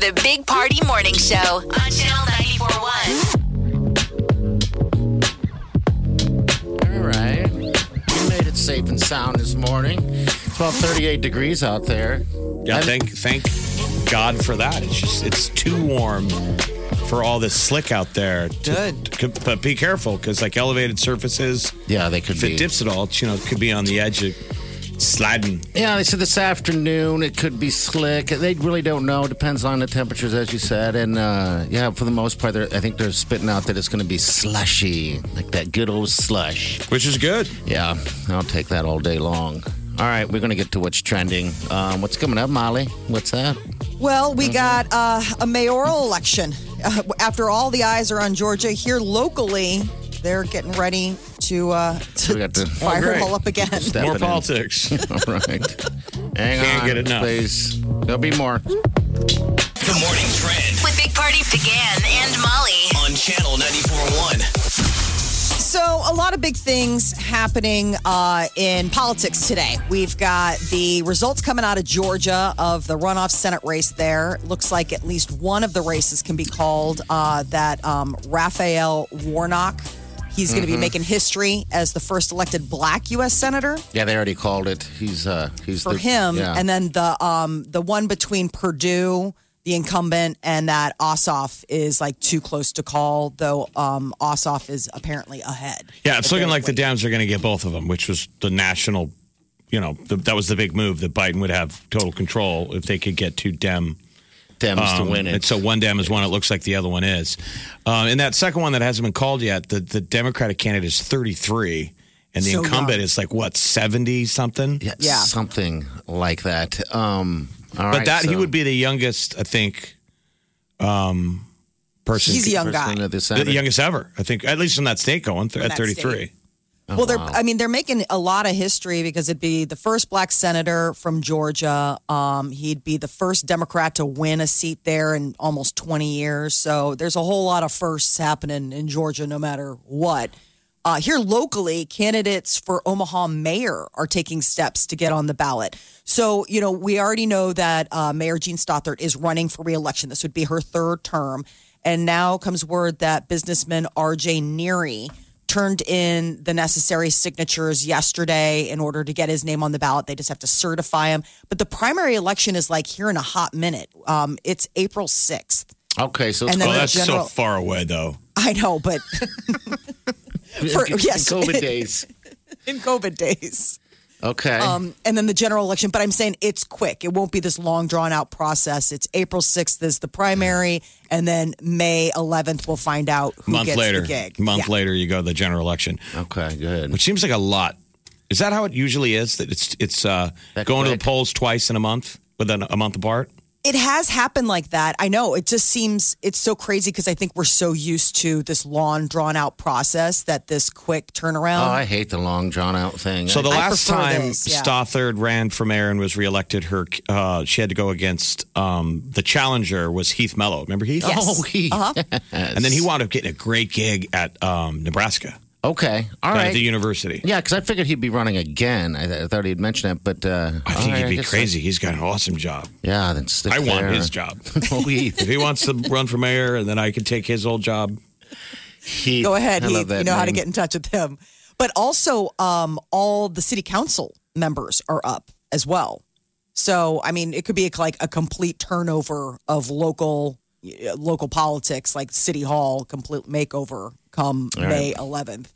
The Big Party Morning Show on Channel 941. All right. You made it safe and sound this morning. It's about 38 degrees out there. Yeah, I've- thank thank God for that. It's just it's too warm for all this slick out there. to- Good. to- but be careful because like elevated surfaces, Yeah, they could if be. it dips at all, you know, it could be on the edge of sliding. Yeah, they said this afternoon it could be slick. They really don't know. Depends on the temperatures, as you said. And uh, yeah, for the most part, they're- I think they're spitting out that it's going to be slushy, like that good old slush. Which is good. Yeah, I'll take that all day long. All right, we're going to get to what's trending. Um, what's coming up, Molly? What's that? Well, we got uh, a mayoral election. Uh, after all the eyes are on Georgia, here locally, they're getting ready to, uh, to, We got to fire great. it all up again. Stepping More politics. All right. Hang Can't on, get enough. please. There'll be more. Good morning trend With Big Party began and Molly. on channel 94.1. So, a lot of big things happening uh, in politics today. We've got the results coming out of Georgia of the runoff Senate race there. Looks like at least one of the races can be called uh, that um, Raphael Warnock. He's going to be making history as the first elected black U.S. senator Yeah, they already called it. He's uh he's for the, him. Yeah. And then the um, the one between Perdue, the incumbent, and that Ossoff is like too close to call, though um, Ossoff is apparently ahead. Yeah, it's looking like the Apparently. Dems are going to get both of them, which was the national, you know, the, that was the big move that Biden would have total control if they could get two Dem. Dems to um, win it. And so one Dem is one. It looks like the other one is. Um, and that second one that hasn't been called yet, the, the Democratic candidate is 33, and the So incumbent young. is like, what, 70 something? yeah, Yeah. something like that. Um, all But right, that, he would be the youngest, I think, um, person. He's a young President guy. the the youngest ever, I think, at least in that state going th- at 33. state. Well, they're. I mean, they're making a lot of history because it'd be the first black senator from Georgia. Um, he'd be the first Democrat to win a seat there in almost 20 years. So there's a whole lot of firsts happening in Georgia, no matter what. Uh, here locally, candidates for Omaha mayor are taking steps to get on the ballot. So, you know, we already know that uh, Mayor Jean Stothert is running for reelection. This would be her third term. And now comes word that businessman RJ Neary turned in the necessary signatures yesterday in order to get his name on the ballot. They just have to certify him. But the primary election is like here in a hot minute. Um, it's April 6th. Okay, so it's And then Oh, the that's general- so far away, though. I know, but for- yes. COVID days. in COVID days. Okay. Um, and then the general election. But I'm saying it's quick. It won't be this long drawn out process. It's April 6th is the primary, and then May 11th we'll find out who month gets later, the gig. month Yeah. later, you go to the general election, okay, good. which seems like a lot. Is that how it usually is? That it's it's uh, That going to quick? the polls twice in a month, within a month apart. It has happened like that. I know. It just seems it's so crazy because I think we're so used to this long drawn out process that this quick turnaround. Oh, I hate the long drawn out thing. So the I last time this, yeah. Stothert ran for mayor and was reelected, her uh, she had to go against um, the challenger was Heath Mello. Remember Heath? Yes. Oh, he. Uh-huh. And then he wound up getting a great gig at um, Nebraska, Okay, all at right. the university. Yeah, because I figured he'd be running again. I, th- I thought he'd mentioned it, but uh, I think right, he'd be guess crazy. He's got an awesome job. Yeah, then stick I want there. his job. oh, Heath. if he wants to run for mayor, and then I can take his old job. Heath. Go ahead, I love Heath. that You know how to name. get in touch with him. But also, um, all the city council members are up as well. So, I mean, it could be like a complete turnover of local Uh, local politics, like city hall, complete makeover come May 11th.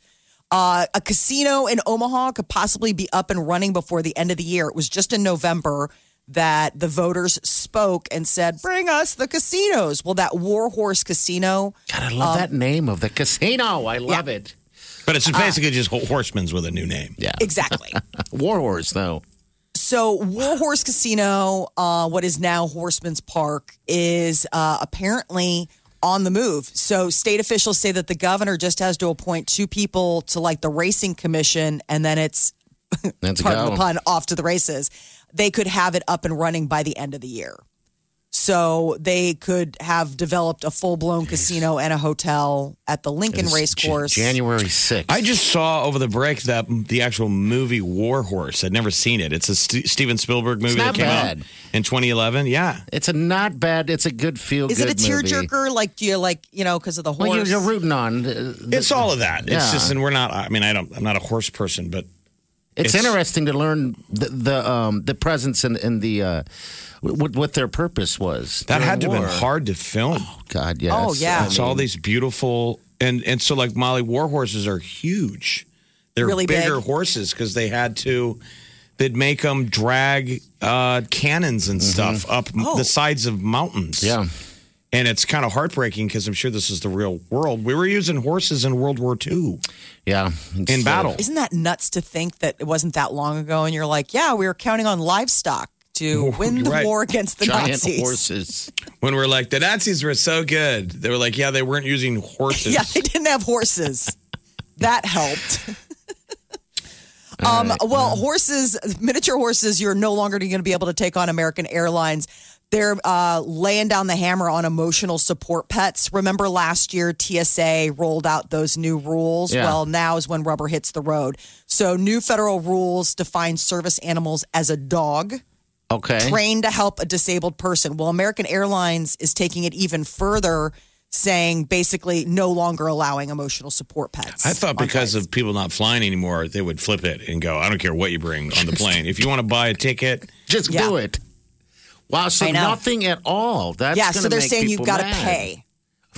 Uh, a casino in Omaha could possibly be up and running before the end of the year. It was just in November that the voters spoke and said, "Bring us the casinos." Well, that Warhorse Casino God, I love that um, name of the casino. I love it. But it's ah. basically just ho- horsemen's with a new name. Yeah. exactly. Warhorse, though. So Warhorse Casino, uh, what is now Horsemen's Park, is uh, apparently on the move. So state officials say that the governor just has to appoint two people to like the racing commission, and then it's That's pardon the pun off to the races. They could have it up and running by the end of the year. So they could have developed a full blown casino and a hotel at the Lincoln It's Race J- Course. January 6th. I just saw over the break that the actual movie War Horse. I'd never seen it. It's a St- Steven Spielberg movie not that came bad. out in 2011. Yeah. It's a not bad. It's a good feel. Is it a good movie. tearjerker? Like, do you like, you know, because of the horse? Well, you're, you're rooting on. the- It's all of that. It's just, and we're not, I mean, I don't, I'm not a horse person, but It's, It's- interesting to learn the the, um, the presence and in, the uh, what, what their purpose was. that had to have been hard to film. Oh, God, yes. Oh, yeah. I It's all these beautiful, and, and so like Molly war horses are huge. They're Really bigger big? horses because they had to, they'd make them drag uh, cannons and stuff up Oh. the sides of mountains. Yeah. And it's kind of heartbreaking because I'm sure this is the real world. We were using horses in World War II Yeah. in battle. Isn't that nuts to think that it wasn't that long ago? And you're like, yeah, we were counting on livestock to win the Right. war against the Giant Nazis. horses. When we're like, the Nazis were so good. They were like, yeah, they weren't using horses. Yeah, they didn't have horses. that helped. Um, well, horses, miniature horses, you're no longer going to be able to take on American Airlines. They're uh, laying down the hammer on emotional support pets. Remember last year, TSA rolled out those new rules? Yeah. Well, now is when rubber hits the road. So, new federal rules define service animals as a dog Okay. trained to help a disabled person. Well, American Airlines is taking it even further, saying basically no longer allowing emotional support pets. I thought on because flights. of people not flying anymore, they would flip it and go, I don't care what you bring on the plane. if you want to buy a ticket, Just Yeah. do it. Wow. So nothing at all. That's yeah, so they're make saying you've got to pay.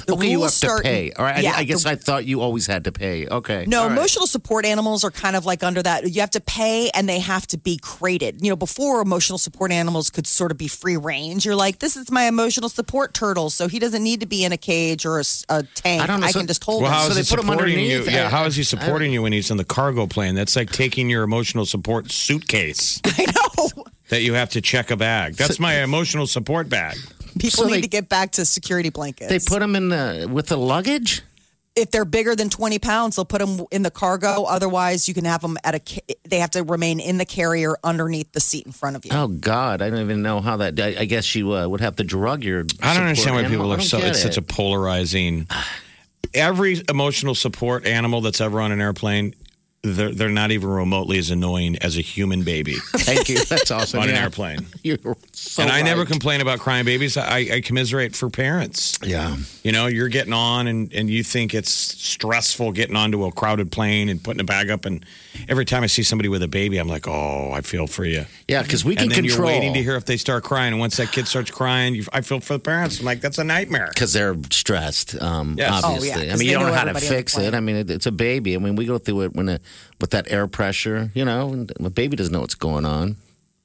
The okay, you have start- to pay. All right. I- Yeah, I, guess the- I thought you always had to pay. Okay. No, All right. emotional support animals are kind of like under that. You have to pay and they have to be crated. You know, before emotional support animals could sort of be free range. You're like, this is my emotional support turtle, so he doesn't need to be in a cage or a tank. I don't know, so- can just hold well, him. how So is they he put 'em supporting you? Yeah, how is he supporting you when he's in the cargo plane? That's like taking your emotional support suitcase I know. that you have to check a bag. That's my emotional support bag. People So need they- to get back to security blankets. They put them in the with the luggage. if they're bigger than 20 pounds, they'll put them in the cargo. Otherwise, you can have them at a, they have to remain in the carrier underneath the seat in front of you. Oh God, I don't even know how that. I, I guess you uh, would have to drug your. I don't understand why support people are so. get It's such a polarizing. Every emotional support animal that's ever on an airplane, they're they're not even remotely as annoying as a human baby Thank you. That's awesome. on an airplane. You're so and I never complain about crying babies. I, I commiserate for parents. Yeah. You know, you're getting on and, and you think it's stressful getting onto a crowded plane and putting a bag up. And every time I see somebody with a baby, I'm like, oh, I feel for you. Yeah, because we can and then control. you're waiting to hear if they start crying. And once that kid starts crying, you, I feel for the parents. I'm like, that's a nightmare. because they're stressed. Um, Yes. Oh, Obviously, yeah, I 'cause mean, you don't know know how to everybody on the fix it. I mean, it, it's a baby. I mean, we go through it when a, with that air pressure. You know, and a baby doesn't know what's going on.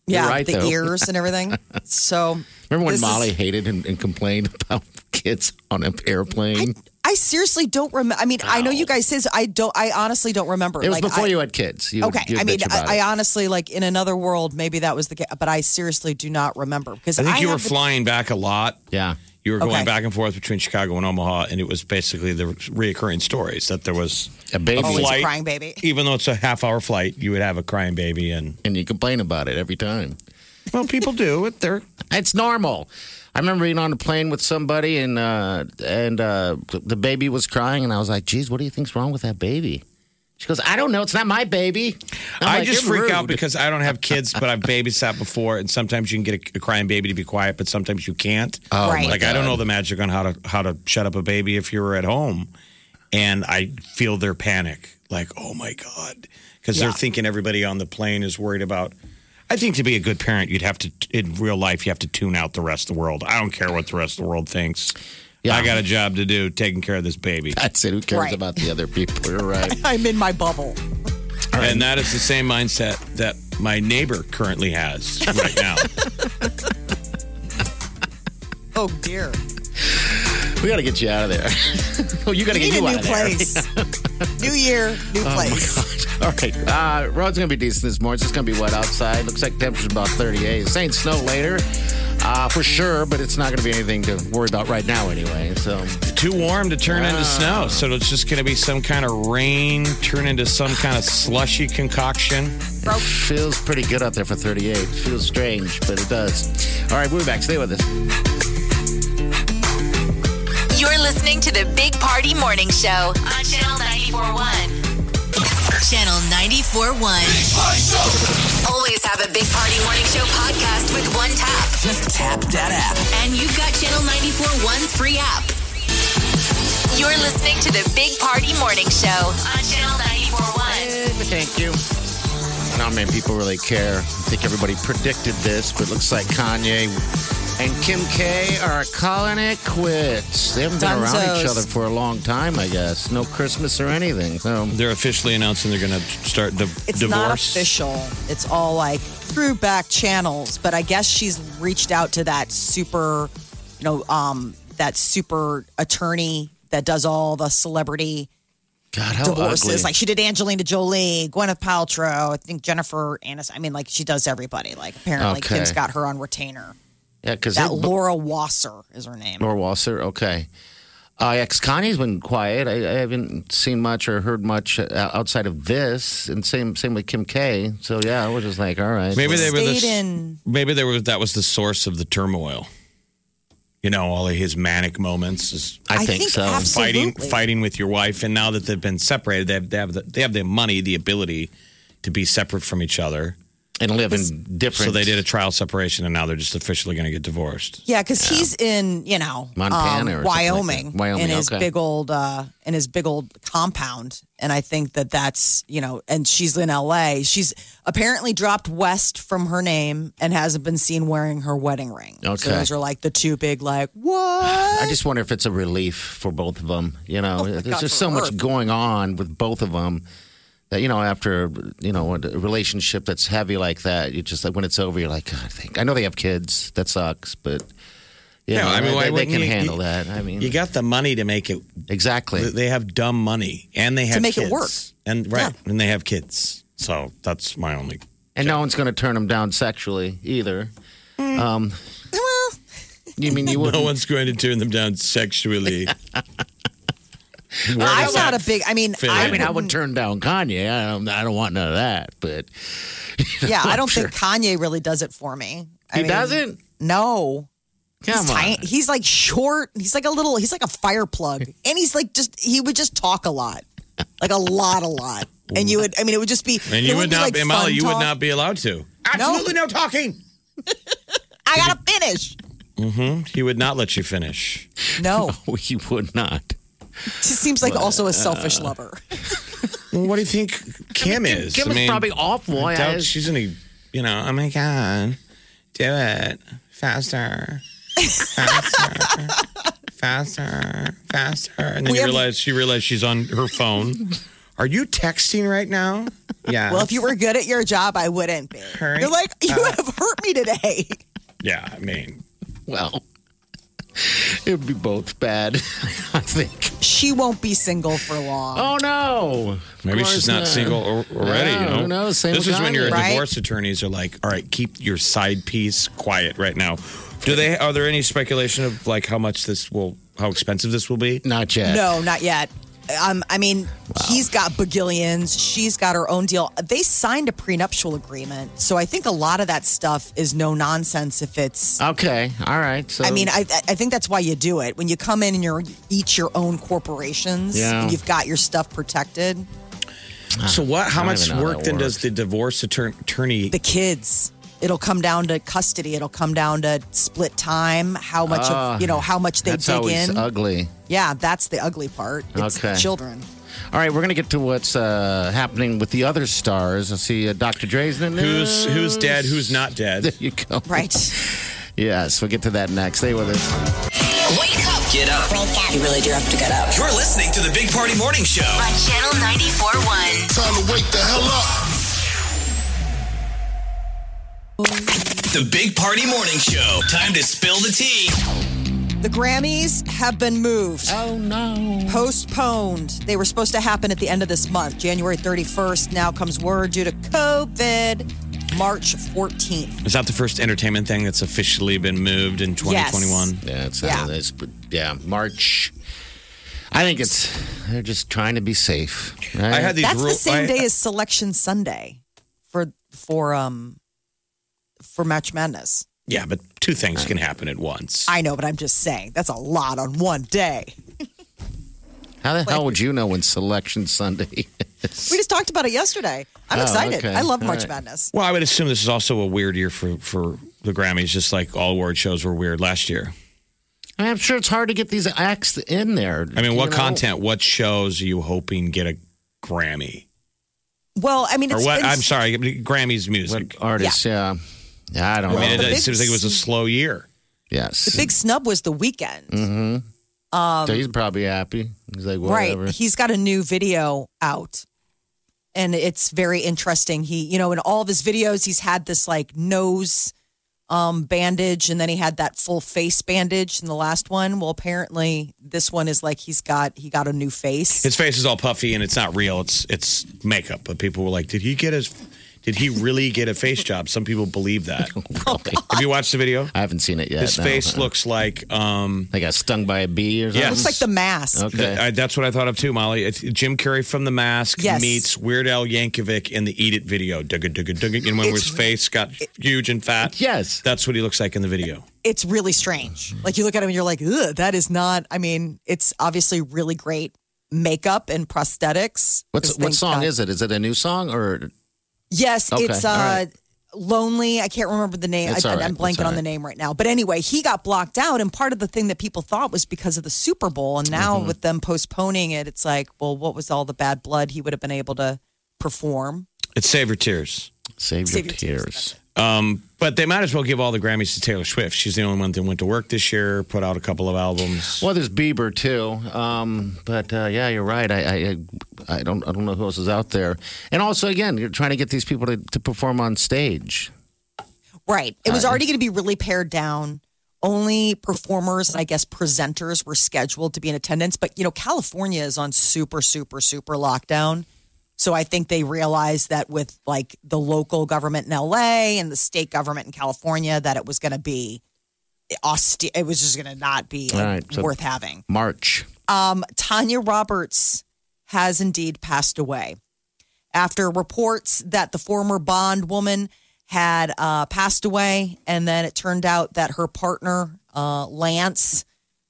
You're yeah, right, the though. ears and everything. So Remember when this is- Molly hated and, and complained about kids on an airplane? I seriously don't remember. I mean, I know you guys say this. I don't. I honestly don't remember. it was like, before I, you had kids. You, Okay, you'd I mean, I, I honestly like in another world, maybe that was the case, but I seriously do not remember because I think you were have the- flying back a lot. yeah. You were going Okay. back and forth between Chicago and Omaha, and it was basically the reoccurring stories that there was A baby. Always flight. a crying baby. even though it's a half hour flight, you would have a crying baby. And and you complain about it every time. well, people do it. They're It's normal. I remember being on a plane with somebody and uh, and uh, the baby was crying, and I was like, "Geez, what do you think's wrong with that baby?" She goes, "I don't know. It's not my baby." I like, just "You're freak out because I don't have kids, but I've babysat before, and sometimes you can get a, a crying baby to be quiet, but sometimes you can't. Oh, Right. like I don't know the magic on how to how to shut up a baby if you were at home, and I feel their panic. Like, oh my god, because Yeah. they're thinking everybody on the plane is worried about. I think to be a good parent, you'd have to in real life you have to tune out the rest of the world. I don't care what the rest of the world thinks. Yeah. I got a job to do, taking care of this baby, That's it. Who cares Right. about the other people? You're right. I'm in my bubble. and that is the same mindset that my neighbor currently has right now. Oh dear, we got to get you out of there. oh, you got to get need you a out new of there. place. New year, new Oh, place. All right. Uh, road's going to be decent this morning. It's just going to be wet outside. Looks like temperature's about 38. Saying snow later uh, for sure, but it's not going to be anything to worry about right now anyway. So, Too warm to turn into snow. So it's just going to be some kind of rain, turn into some kind of slushy concoction. it feels pretty good out there for 38. Feels strange, but it does. All right, we'll be back. Stay with us. You're listening to the Big Party Morning Show on Channel 941. Channel 941. Always have a Big Party Morning Show podcast with one tap. Just tap that app. And you've got Channel 941's free app. You're listening to the Big Party Morning Show on Channel 941. Thank you. I don't know how many people really care. I think everybody predicted this, but it looks like Kanye and Kim K are calling it quits. They haven't been around each other for a long time, I guess. No Christmas or anything. So, They're officially announcing they're going to start di- It's divorce. not official. It's all like through back channels. But I guess she's reached out to that super, you know, um, that super attorney that does all the celebrity God, how divorces. ugly. Like she did Angelina Jolie, Gwyneth Paltrow, I think Jennifer Aniston. I mean, like she does everybody. Like apparently Okay. Kim's got her on retainer. Yeah, because That Laura Wasser is her name. Laura Wasser. Okay. Uh, yeah, 'cause Kanye's been quiet. I, I haven't seen much or heard much uh, outside of this, and same same with Kim K. So yeah, I was just like, all right. Maybe they were Stayed this, in- Maybe they were that was the source of the turmoil. You know, all of his manic moments is I, I think, think so. abs- fighting Absolutely. fighting with your wife, and now that they've been separated, they have they have the, they have the money, the ability to be separate from each other. And live in different. So they did a trial separation, and now they're just officially going to get divorced. Yeah, because he's in, you know, Montana um, or something like that. Wyoming, Wyoming, in his okay. big old, uh, in his big old compound, and I think that that's, you know, and she's in L.A. She's apparently dropped West from her name and hasn't been seen wearing her wedding ring. So Okay. those are like the two big, like what? I just wonder if it's a relief for both of them. You know, Oh my there's God, just for so much going on with both of them that you know after you know a relationship that's heavy like that, you just like when it's over, you're like, God, I think I know they have kids. That sucks, but you Yeah, know, I mean, they, they can you- handle you- that. I mean, You got the money to make it. exactly. They have dumb money, and they have to make it work. and right, and they have kids. So that's my only. And no one's going to turn them down sexually either. Um, you mean you? No one's going to turn them down sexually. Where I'm not a big. I mean, fit I, I mean, I would turn down Kanye. I don't, I don't want none of that. But Yeah, I don't Sure. think Kanye really does it for me. I he mean, doesn't. No. Come he's on. tiny. He's like short. He's like a little. He's like a fire plug, and he's like just. He would just talk a lot, like a lot, a lot. And you would. I mean, it would just be. And you would wouldn't be like Molly, fun you would not be allowed to. Absolutely no talking. I gotta finish. Mm-hmm. He would not let you finish. No, he would not. She seems like also a selfish uh, lover. Well, what do you think Kim is? Kim I is probably awful. I I- doubt she's gonna, you know, oh my God, do it faster, faster, faster, faster. And then We you realize she realized she's on her phone. Are you texting right now? Yeah. Well, if you were good at your job, I wouldn't be. Hurry You're like you up. have hurt me today. yeah, I mean, Well, it would be both bad, I think. She won't be single for long. Oh no! maybe she's course not single or, already. Yeah, you know, who knows? Same this is when your Right. divorce attorneys are like, "All right, keep your side piece quiet right now." Do they? Are there any speculation of like how much this will, how expensive this will be? Not yet. No, not yet. Um, I mean, he's got bagillions. She's got her own deal. They signed a prenuptial agreement, so I think a lot of that stuff is no nonsense. If it's, Okay. All right. So I mean, I I think that's why you do it when you come in and you're each your own corporations Yeah. and you've got your stuff protected. So what? How much even know how work then does the divorce attorney? attorney The kids. It'll come down to custody. It'll come down to split time. How much Ah, of you know? How much they that's dig always in. ugly. yeah, that's the ugly part. It's Okay. the children. All right, we're gonna get to what's uh, happening with the other stars. I see uh, Dr. Dre's in the who's news. who's dead? Who's not dead? There you go. Right. Yes, we'll get to that next. Stay with us. Wake up Get up. You really do have to get up. You're listening to the Big Party Morning Show. on Channel 94.1. Time to wake the hell up. The Big Party Morning Show. Time to spill the tea. The Grammys have been moved. Oh no. postponed. They were supposed to happen at the end of this month, January 31st. Now comes word due to COVID, March 14th. Is that the first entertainment thing that's officially been moved in 2021? Yeah, it's Yeah. yeah. It's, yeah, March. I think it's they're just trying to be safe. Right? I had these That's the rules. same day as Selection Sunday for for um for March Madness. Yeah, but two things can happen at once. I know, but I'm just saying that's a lot on one day. How the hell would you know when Selection Sunday is? We just talked about it yesterday. I'm Oh, excited. okay. I love All March right. Madness. well, I would assume this is also a weird year for, for the Grammys, just like all award shows were weird last year. I mean, I'm sure it's hard to get these acts in there. I mean, what know? content, what shows are you hoping get a Grammy? Well, I mean, Or what? been- I'm sorry, Grammys music. What artists? Yeah. yeah, I don't I mean, know. it, the it seems like it was a slow year. yes, the big snub was the Weeknd. so he's probably happy. He's like, Right. whatever. He's got a new video out. And it's very interesting. He, you know, in all of his videos, he's had this like nose um, bandage and then he had that full face bandage in the last one. Well, apparently this one is like he's got he got a new face. His face is all puffy and it's not real. It's it's makeup. But people were like, "Did he get his? Did he really get a face job?" Some people believe that. Really? Have you watched the video? I haven't seen it yet. His no. face looks like um, They got stung by a bee or something. Yeah. Looks like the mask. Okay. Th- I, that's what I thought of too, Molly. It's Jim Carrey from The Mask Yes. meets Weird Al Yankovic in the Eat It video. Dugga, dugga, dugga. And when It's- his face got huge and fat. Yes. That's what he looks like in the video. It's really strange. Like you look at him and you're like, Ugh, that is not. I mean, it's obviously really great makeup and prosthetics. What's what song got- is it? Is it a new song or Yes, Okay, it's uh, all right. lonely. I can't remember the name. It's I, all right, I'm it's blanking all on the name right now. But anyway, he got blocked out, and part of the thing that people thought was because of the Super Bowl, and now Mm-hmm. with them postponing it, it's like, well, what was all the bad blood he would have been able to perform? It's Save Your Tears. Save, Save Your Your Tears, Tears? Um, but they might as well give all the Grammys to Taylor Swift. She's the only one that went to work this year, put out a couple of albums. Well, there's Bieber too, um, but uh, yeah, you're right. I, I I don't I don't know who else is out there. And also, again, you're trying to get these people to, to perform on stage. Right. It was already going to be really pared down. Only performers and I guess presenters were scheduled to be in attendance. But, you know, California is on super, super, super lockdown. So I think they realized that with like the local government in LA and the state government in California, that it was going to be austere. It was just going to not be right, so- worth having. March. Um, Tanya Roberts has indeed passed away after reports that the former Bond woman had uh, passed away, and then it turned out that her partner uh, Lance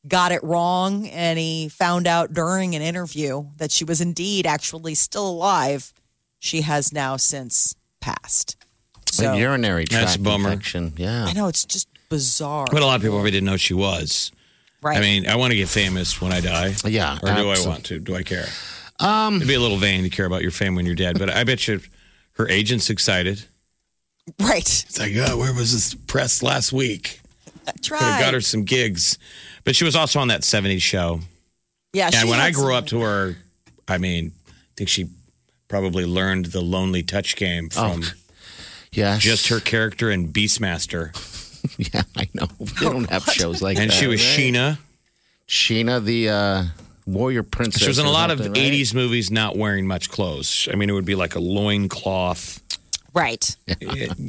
got it wrong, and he found out during an interview that she was indeed actually still alive. She has now since passed. So a urinary tract That's a bummer. infection. Yeah. I know it's just bizarre, But a lot of people probably didn't know she was. right? I mean, I want to get famous when I die. Yeah, Or do I want to? Do I care? Um, It'd be a little vain to care about your fame when you're dead, but I bet you her agent's excited. right. It's like, oh, where was this press last week? Try. Could have got her some gigs. But she was also on that 70s show. Yeah, And she when I grew some- up to her, I mean, I think she probably learned the lonely touch game from yeah. just her character in Beastmaster. Yeah, I know. They don't have shows like And that. And she was right? Sheena. Sheena, the uh, warrior princess. She was in a lot of right? 80s movies not wearing much clothes. I mean, it would be like a loincloth, right.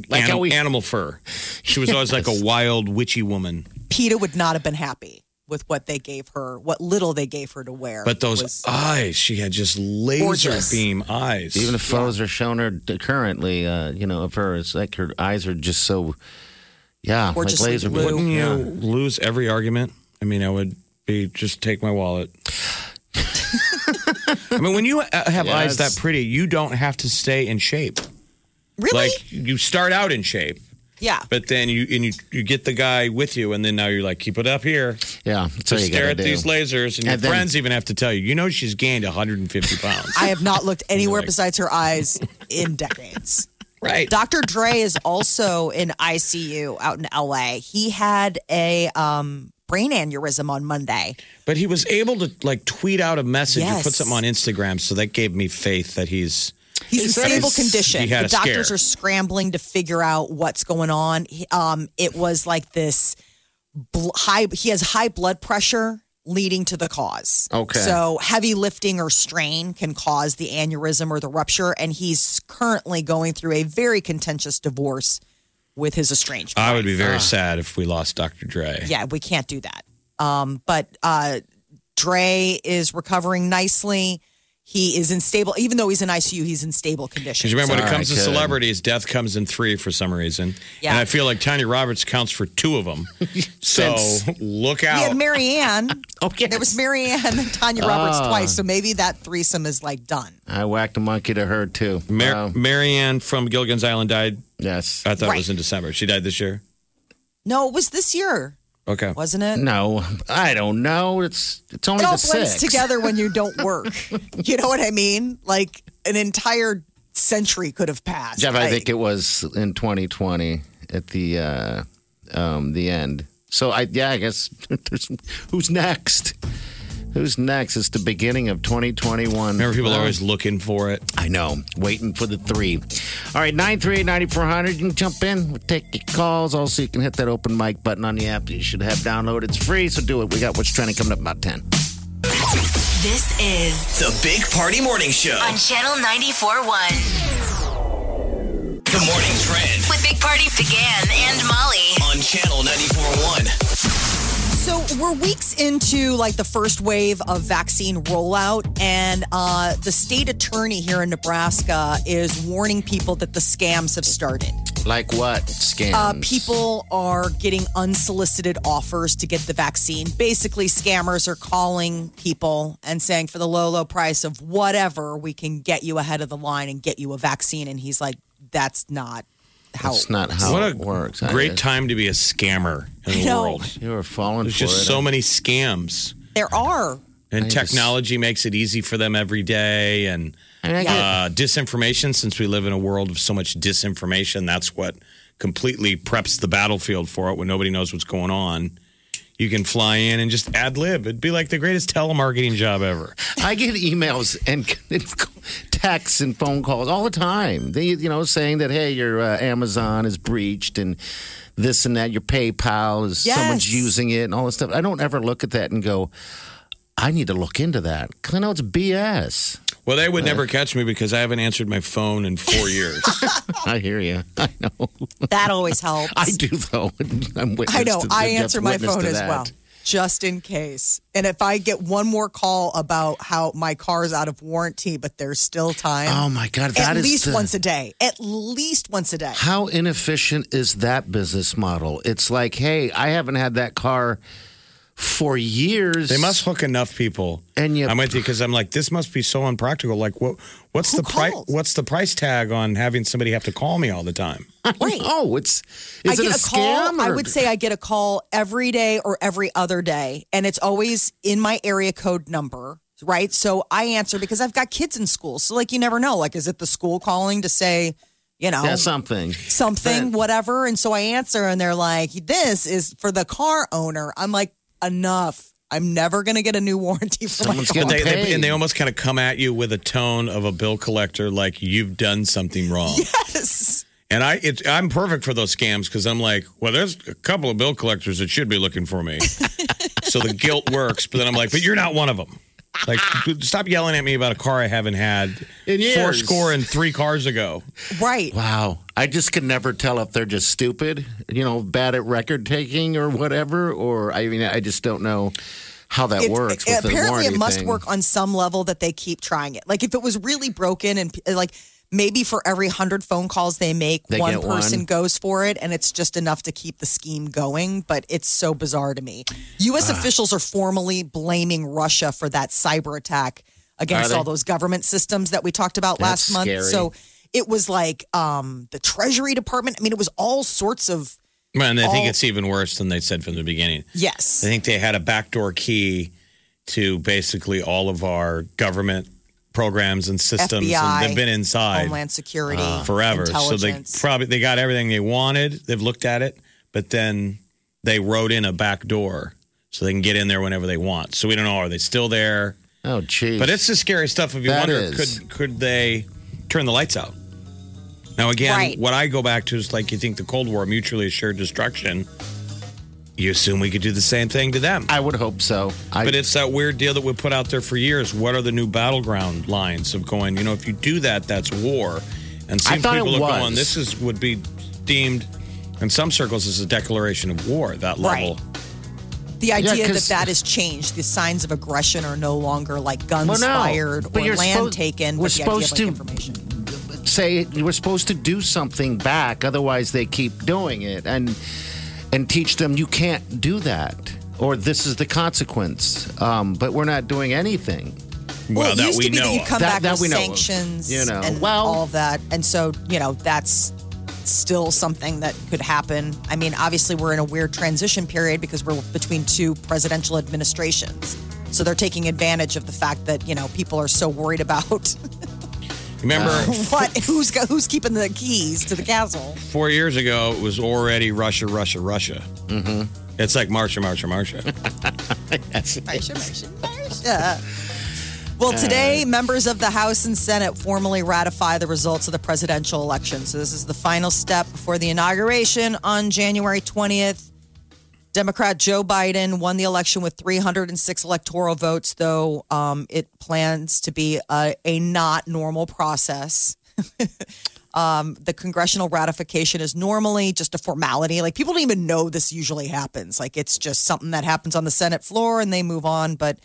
like how we- animal fur. She was always like a wild, witchy woman. PETA would not have been happy with what they gave her, what little they gave her to wear. But those was- eyes, she had just laser Gorgeous. beam eyes. Even if photos are shown her currently, uh, you know, of her, it's like her eyes are just so, yeah, like laser blue. Wouldn't beam. you Yeah. lose every argument? I mean, I would be just take my wallet. I mean, when you uh, have eyes that pretty, you don't have to stay in shape. really? Like you start out in shape, yeah. but then you and you, you get the guy with you, and then now you're like, keep it up here. Yeah, that's all you stare at do. these lasers, and your And then- friends even have to tell you. You know, she's gained 150 pounds. I have not looked anywhere Like- besides her eyes in decades. right. Dr. Dre is also in ICU out in LA. He had a um, brain aneurysm on Monday. But he was able to like tweet out a message or put something on Instagram, so that gave me faith that he's. He's He in stable he's- condition. he had The a doctors scare. are scrambling to figure out what's going on. He- Um, it was like this bl- high. He has high blood pressure leading to the cause. Okay. So heavy lifting or strain can cause the aneurysm or the rupture, and he's currently going through a very contentious divorce with his estranged. I would be very sad if we lost Dr. Dre. Yeah, we can't do that. Um, but uh, Dre is recovering nicely. He is in stable, even though he's in ICU, he's in stable condition. Because remember, when it All comes right, to good. celebrities, death comes in three for some reason. Yeah. And I feel like Tanya Roberts counts for two of them. so Since- look we out. had Mary Ann. Oh, yes. There was Mary Ann and Tanya Roberts Ah. twice, so maybe that threesome is like done. I whacked a monkey to her too. Mar- Wow. Mary Ann from Gilligan's Island died. yes. I thought it Right. was in December. She died this year. No, it was this year, Okay. wasn't it? No, I don't know. It's it's only it all the blends six. together when you don't work. you know what I mean? Like an entire century could have passed. Jeff, I Like, think it was in 2020 at the uh, um, the end. So I yeah, I guess there's, who's next? Who's next? It's the beginning of 2021. Remember, people are always looking for it. I know, waiting for the three. All right, 938 9400. You can jump in. We'll take your calls. Also, you can hit that open mic button on the app you should have downloaded. It's free, so do it. We got what's trending coming up about 10. This is The Big Party Morning Show. on Channel 94.1 The morning trend with Big Party began and Molly. on Channel 94.1. So we're weeks into like the first wave of vaccine rollout, and uh, the state attorney here in Nebraska is warning people that the scams have started. Like what? Scams. Uh, people are getting unsolicited offers to get the vaccine. Basically, scammers are calling people and saying, for the low, low price of whatever, we can get you ahead of the line and get you a vaccine. And he's like, that's not how That's not works. how what it a works. I great time to be a scammer in I the know. world. You were falling There's for just it. so many scams. There are. And I just- technology makes it easy for them every day. And I mean, I get- uh, disinformation, since we live in a world of so much disinformation, that's what completely preps the battlefield for it when nobody knows what's going on. You can fly in and just ad lib. It'd be like the greatest telemarketing job ever. I get emails and texts and phone calls all the time. They, you know, saying that hey, your uh, Amazon is breached and this and that. Your PayPal is someone's using it and all this stuff. I don't ever look at that and go, I need to look into that because I know it's BS. Well, they would uh, never catch me because I haven't answered my phone in four years. I hear you. I know. That always helps. I do though. I'm witness I know. to- I Jeff's answer my witness phone to as that. well, just in case. And if I get one more call about how my car's out of warranty, but there's still time, Oh my God, that at is least the- once a day. At least once a day. How inefficient is that business model? It's like, hey, I haven't had that car for years. They must hook enough people. And you- I'm with you because I'm like, this must be so unpractical. Like, what? What's the price? What's the price tag on having somebody have to call me all the time? Right. Oh, it's I is it get a, a, call. scam? I would say I get a call every day or every other day, and it's always in my area code number. Right. So I answer because I've got kids in school. So like you never know. Like, is it the school calling to say, you know, yeah, something. something, whatever. And so I answer, and they're like, "This is for the car owner." I'm like, "Enough! I'm never going to get a new warranty for Someone's my car." They, they, and they almost kind of come at you with a tone of a bill collector, like you've done something wrong. Yes. And I, it, I'm perfect for those scams because I'm like, well, there's a couple of bill collectors that should be looking for me. so the guilt works, but then I'm like, but you're not one of them. Like, stop yelling at me about a car I haven't had In four score and three cars ago. Right. Wow. I just can never tell if they're just stupid, you know, bad at record taking or whatever, or I mean, I just don't know how that It- works. With apparently, it must thing. work on some level that they keep trying it. Like if it was really broken and like maybe for every hundred phone calls they make, They one person one. goes for it, and it's just enough to keep the scheme going. But it's so bizarre to me. U.S. Ah. officials are formally blaming Russia for that cyber attack against all those government systems that we talked about That's last month. scary. So it was like um, the Treasury Department. I mean, it was all sorts of Man, I think it's even worse than they said from the beginning. yes. I think they had a backdoor key to basically all of our government programs and systems, FBI, and they've been inside Homeland Security forever. So they probably they got everything they wanted. They've looked at it, but then they wrote in a back door so they can get in there whenever they want. So we don't know are they still there? Oh, geez. But it's the scary stuff. If you That wonder, is. could could they turn the lights out? Now again, Right. what I go back to is like you think the Cold War, mutually assured destruction. you assume we could do the same thing to them. I would hope so. I, But it's that weird deal that we put out there for years. What are the new battleground lines of going? You know, if you do that, that's war. And I some thought people it are going. This is would be deemed in some circles as a declaration of war. That level. The idea 'cause- that that has changed. The signs of aggression are no longer like guns Well, no, fired or land supposed- taken. we're but the idea of, supposed like, to- information. Say you were supposed to do something back, otherwise they keep doing it, and and teach them you can't do that, or this is the consequence. Um, but we're not doing anything. Well, it that used we to be know. that you of. come That- back that with we know sanctions, You know, and well- all of that, and so you know that's still something that could happen. I mean, obviously we're in a weird transition period because we're between two presidential administrations, so they're taking advantage of the fact that you know people are so worried about Remember, what who's who's keeping the keys to the castle. four years ago, it was already Russia, Russia, Russia. Mm-hmm. It's like Marsha, Marsha, Marsha. Yeah. Well, today, members of the House and Senate formally ratify the results of the presidential election. So, this is the final step before the inauguration on January 20th. Democrat Joe Biden won the election with 306 electoral votes, though um, it plans to be a, a not normal process. um, the congressional ratification is normally just a formality. Like people don't even know this usually happens. Like it's just something that happens on the Senate floor and they move on. But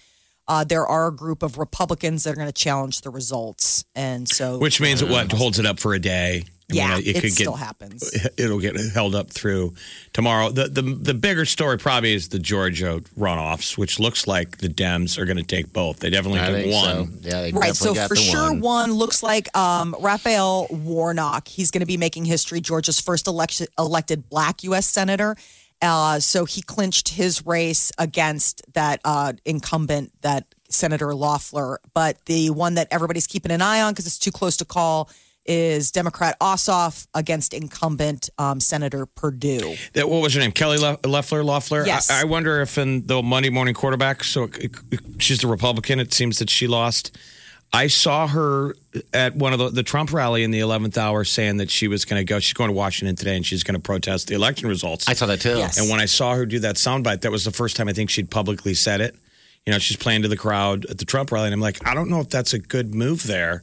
uh, there are a group of Republicans that are going to challenge the results, and so Which means it what holds it up for a day. I yeah, mean, it, still happens. It'll get held up through tomorrow. The, the the bigger story probably is the Georgia runoffs, which looks like the Dems are going to take both. They definitely I took one. so. Yeah, they Right. So got for the sure, one. one. looks like um, Raphael Warnock. He's going to be making history, Georgia's first election, elected black U.S. senator. Uh, so he clinched his race against that uh, incumbent, that Senator Loeffler. But the one that everybody's keeping an eye on because it's too close to call is Democrat Ossoff against incumbent um, Senator Perdue. That, what was her name? Kelly Le- Loeffler. Loeffler. Yes. I, I wonder if in the Monday morning quarterback. So it, it- she's the Republican. It seems that she lost. I saw her at one of the, the Trump rally in the 11th hour saying that she was going to go. She's going to Washington today and she's going to protest the election results. I saw that too. Yes. And when I saw her do that soundbite, that was the first time I think she'd publicly said it. You know, she's playing to the crowd at the Trump rally, and I'm like, I don't know if that's a good move there.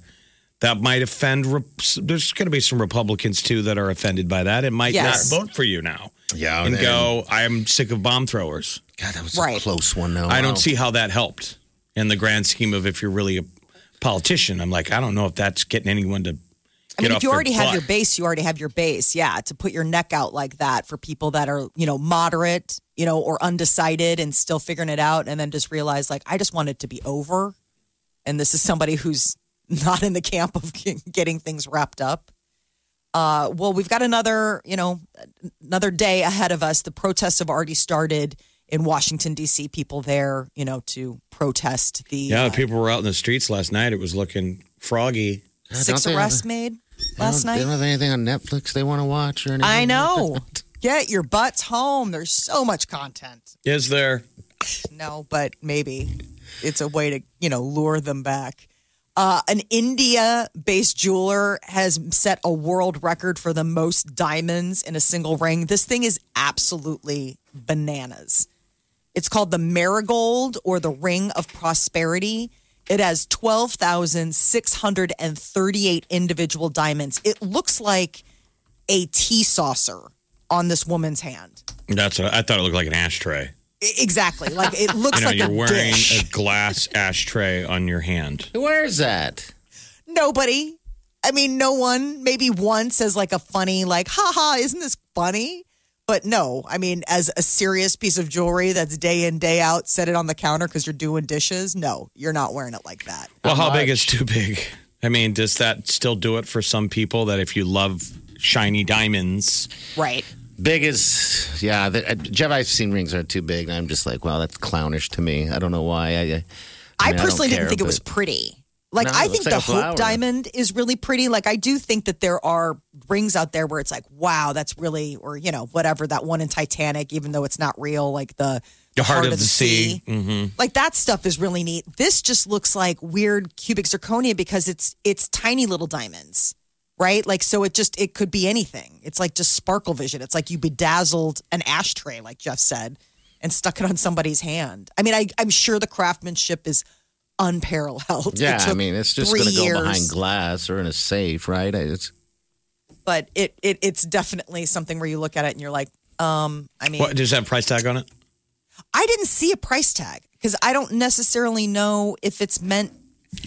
That might offend. Rep- There's going to be some Republicans too that are offended by that. It might Yes. not vote for you now. Yeah, and and- go. I'm sick of bomb throwers. God, that was Right. a close one. Though. I Wow. don't see how that helped in the grand scheme of if you're really a politician. I'm like, I don't know if that's getting anyone to. I mean, if you their already have butt. your base, you already have your base. Yeah, to put your neck out like that for people that are, you know, moderate, you know, or undecided and still figuring it out, and then just realize, like, I just want it to be over. And this is somebody who's not in the camp of getting things wrapped up. Uh, well, we've got another, you know, another day ahead of us. The protests have already started in Washington D.C. People there, you know, to protest the Yeah, uh, people were out in the streets last night. It was looking froggy. six arrests have- made last don't- night. They don't have anything on Netflix they want to watch or anything. I know. that? Get your butts home. There's so much content. Is there? No, but maybe it's a way to, you know, lure them back. Uh, an India based jeweler has set a world record for the most diamonds in a single ring. This thing is absolutely bananas. It's called the Marigold or the Ring of Prosperity. It has 12,638 individual diamonds. It looks like a tea saucer on this woman's hand. That's. I thought it looked like an ashtray. I- Exactly. Like it looks You know, like you're a wearing dish. a glass ashtray on your hand. Who wears that? Nobody. I mean, no one. Maybe once as like a funny, like, haha, isn't this funny? But no, I mean, as a serious piece of jewelry that's day in, day out, set it on the counter because you're doing dishes. No, you're not wearing it like that. Well, how big is too big? I mean, does that still do it for some people? That if you love shiny diamonds, Right. Big as yeah. The, uh, Jeff, I've seen rings that are too big, and I'm just like, well, that's clownish to me. I don't know why. I, I, I, mean, I don't personally didn't care, think it was pretty. Like No, I think like the. Hope Diamond is really pretty. Like I do think that there are rings out there where it's like, wow, that's really, or you know, whatever that one in Titanic, even though it's not real, like the the heart, of, the, sea. Mm-hmm. Like that stuff is really neat. This just looks like weird cubic zirconia because it's it's tiny little diamonds. Right? Like, so it just, it could be anything. It's like just sparkle vision. It's like you bedazzled an ashtray, like Jeff said, and stuck it on somebody's hand. I mean, I, I'm sure the craftsmanship is unparalleled. Yeah, I mean, it's just going to go behind glass or in a safe, right? It's But it, it, it's definitely something where you look at it and you're like, um, I mean, What does that price tag on it? I didn't see a price tag because I don't necessarily know if it's meant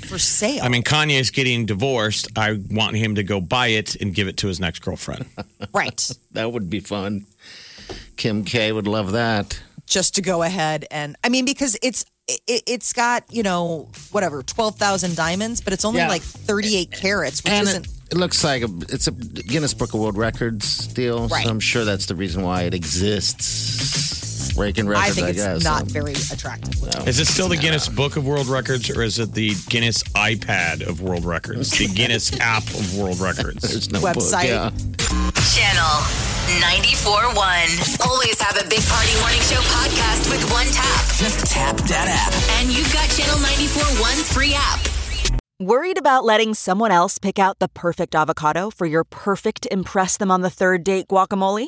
for sale. I mean, Kanye's getting divorced. I want him to go buy it and give it to his next girlfriend. right. that would be fun. Kim K would love that. just to go ahead and I mean because it's it, it's got you know whatever twelve thousand diamonds, but it's only Yeah. like thirty eight carats, which And isn't. it, it looks like a, it's a Guinness Book of World Records deal. Right. So I'm sure that's the reason why it exists. Breaking I records, I, think it's guess. not So- very attractive. Is it still the Guinness Book of World Records or is it the Guinness iPad of World Records? The Guinness app of World Records? There's no Website. Book, yeah. Channel 94.1. Always have a Big Party Morning Show podcast with one tap. Just tap that app. And you've got Channel 94.1's free app. Worried about letting someone else pick out the perfect avocado for your perfect Impress Them on the Third Date guacamole?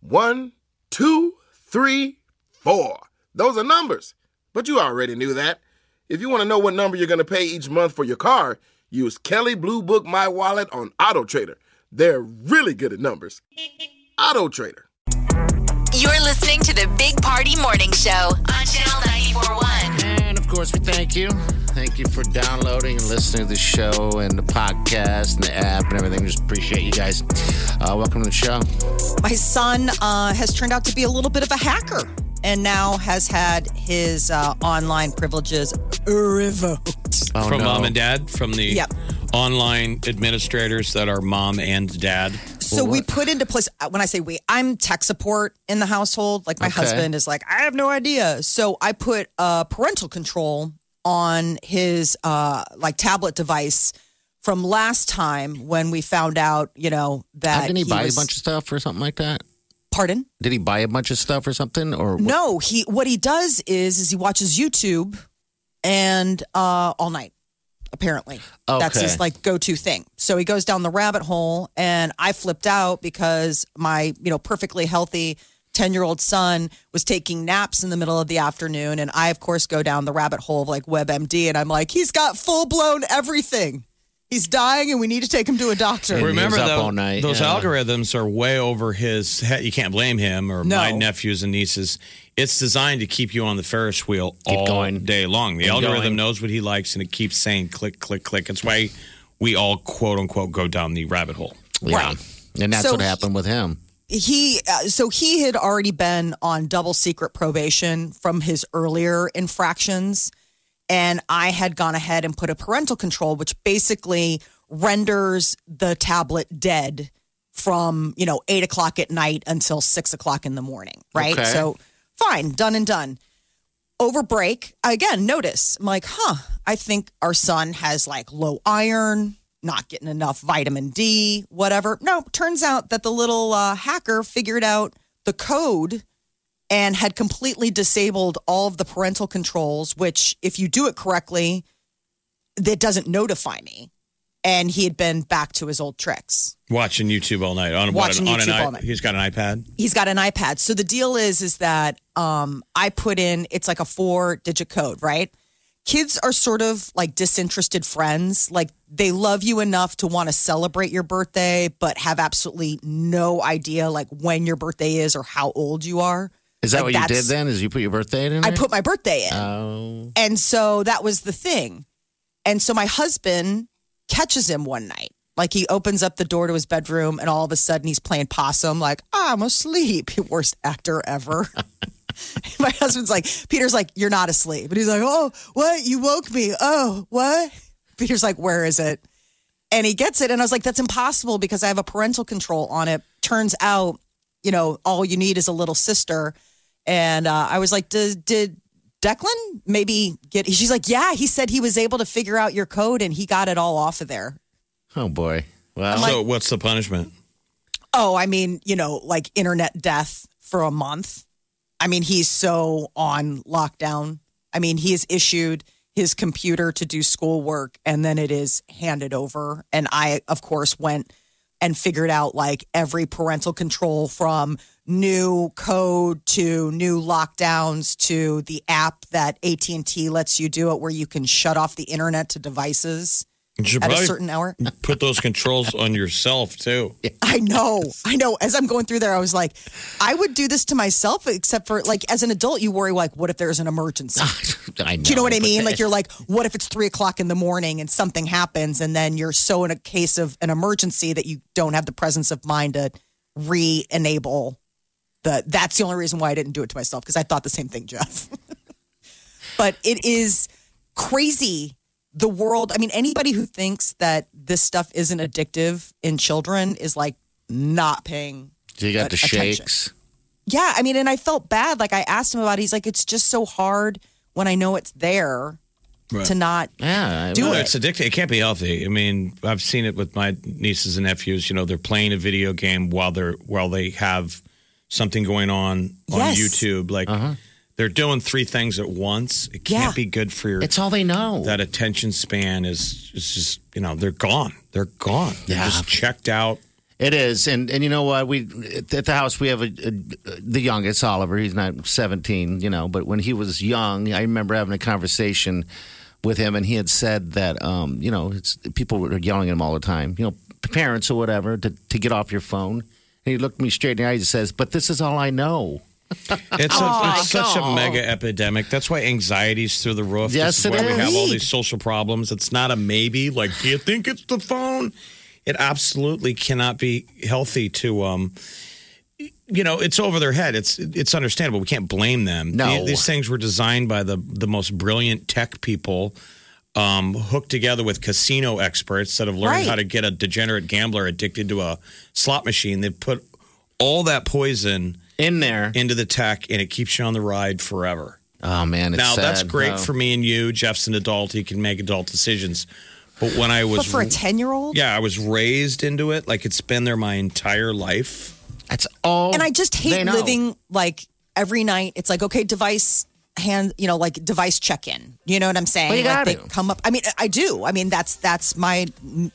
One, two, three, four. Those are numbers. But you already knew that. If you want to know what number you're going to pay each month for your car, use Kelley Blue Book My Wallet on Auto Trader. They're really good at numbers. Auto Trader. You're listening to the Big Party Morning Show on Channel 94.1. And of course, we thank you. Thank you for downloading and listening to the show and the podcast and the app and everything. Just appreciate you guys. Uh, welcome to the show. My son uh, has turned out to be a little bit of a hacker and now has had his uh, online privileges revoked. Oh, from no. mom and dad, from the Yep. online administrators that are mom and dad. So we put into place uh, when I say we, I'm tech support in the household. Like my Okay. husband is like, I have no idea. So I put uh, parental control on his uh, like tablet device from last time when we found out, you know, that Didn't he, buy was- a bunch of stuff or something like that? Pardon? Did he buy a bunch of stuff or something? Or what? No, he what he does is is he watches YouTube and uh all night. Apparently, that's his like go to thing. So he goes down the rabbit hole, and I flipped out because my you know perfectly healthy. 10 year old son was taking naps in the middle of the afternoon. And I, of course, go down the rabbit hole of like WebMD. And I'm like, he's got full blown everything. He's dying and we need to take him to a doctor. And he Remember, was up though, all night, those yeah. algorithms are way over his head. You can't blame him or No. my nephews and nieces. It's designed to keep you on the Ferris wheel Keep all going. day long. The Keep algorithm going. knows what he likes and it keeps saying click, click, click. It's why we all quote unquote go down the rabbit hole. Yeah. Right. And that's So what happened with him. he uh, so he had already been on double secret probation from his earlier infractions and i had gone ahead and put a parental control which basically renders the tablet dead from you know eight o'clock at night until six o'clock in the morning right? Okay. so fine done and done. Over break again notice i'm like huh i think our son has like low iron not getting enough vitamin d whatever. No turns out that the little uh, hacker figured out the code and had completely disabled all of the parental controls which if you do it correctly that doesn't notify me and he had been back to his old tricks Watching YouTube all night. On, Watching what, on YouTube an, all night. He's got an iPad. he's got an iPad. So the deal is is that um I put in it's like a four digit code, right? Kids are sort of like disinterested friends. Like they love you enough to want to celebrate your birthday, but have absolutely no idea like when your birthday is or how old you are. Is that Like, what you did then? Is you put your birthday in? I put my birthday in. Oh. And so that was the thing. And so my husband catches him one night. Like he opens up the door to his bedroom and all of a sudden he's playing possum, like, I'm asleep. Worst actor ever. my husband's like, Peter's like, You're not asleep. And he's like, Oh, what? You woke me. Oh, what? Peter's like, Where is it? and he gets it. And I was like, that's impossible because I have a parental control on it. Turns out, you know, all you need is a little sister. And uh, I was like, did, did Declan maybe get, she's like, yeah, he said he was able to figure out your code and he got it all off of there. Oh boy. Well, so what's the punishment? Oh, I mean, you know, like internet death for a month. I mean, he's so on lockdown. I mean, he is issued his computer to do schoolwork and then it is handed over. And I, of course, went and figured out like every parental control from new code to new lockdowns to the app that AT&T lets you do it where you can shut off the internet to devices at a certain hour. put those controls on yourself too. I know. I know. As I'm going through there, I was like, I would do this to myself, except for like as an adult, you worry like, what if there's an emergency? I know. Do you know what I mean? Like you're like, what if it's three o'clock in the morning and something happens, and then you're so in a case of an emergency that you don't have the presence of mind to re-enable the. That's the only reason why I didn't do it to myself because I thought the same thing, Jeff. but it is crazy. The world. I mean, anybody who thinks that this stuff isn't addictive in children is like not paying So you got the attention. shakes. yeah, I mean, and I felt bad. Like I asked him about it. He's like, it's just so hard when I know it's there to not Yeah. do No, it. it's addictive. It can't be healthy. I mean, I've seen it with my nieces and nephews. You know, they're playing a video game while they're while they have something going on on Yes. YouTube. Like they're doing three things at once. It can't Yeah. be good for your It's all they know. that attention span is is just you know they're gone. They're gone. They're just checked out. It is, and and you know what? We at the house we have a, a the youngest Oliver. He's not seventeen, you know, but when he was young, I remember having a conversation with him, and he had said that um, you know it's people were yelling at him all the time, you know, parents or whatever, to to get off your phone. And he looked me straight in the eyes and says, "But this is all I know." It's, a, it's such a mega epidemic. That's why anxiety's through the roof. Yes, this is it why we have all these social problems. It's not a maybe. Like, do you think it's the phone? It absolutely cannot be healthy to um you know, it's over their head. It's it's understandable. We can't blame them. No. The- these things were designed by the the most brilliant tech people, um, hooked together with casino experts that have learned Right. how to get a degenerate gambler addicted to a slot machine. They put all that poison In there. into the tech and it keeps you on the ride forever. Oh man, it's now that's great Oh. for me and you. Jeff's an adult; he can make adult decisions. But when I was, But for a ten year old, yeah, I was raised into it. Like it's been there my entire life. That's all. and I just hate living like every night. It's like okay, device hand, you know, like device check in. You know what I'm saying? Well, you like they come up. I mean, I do. I mean, that's that's my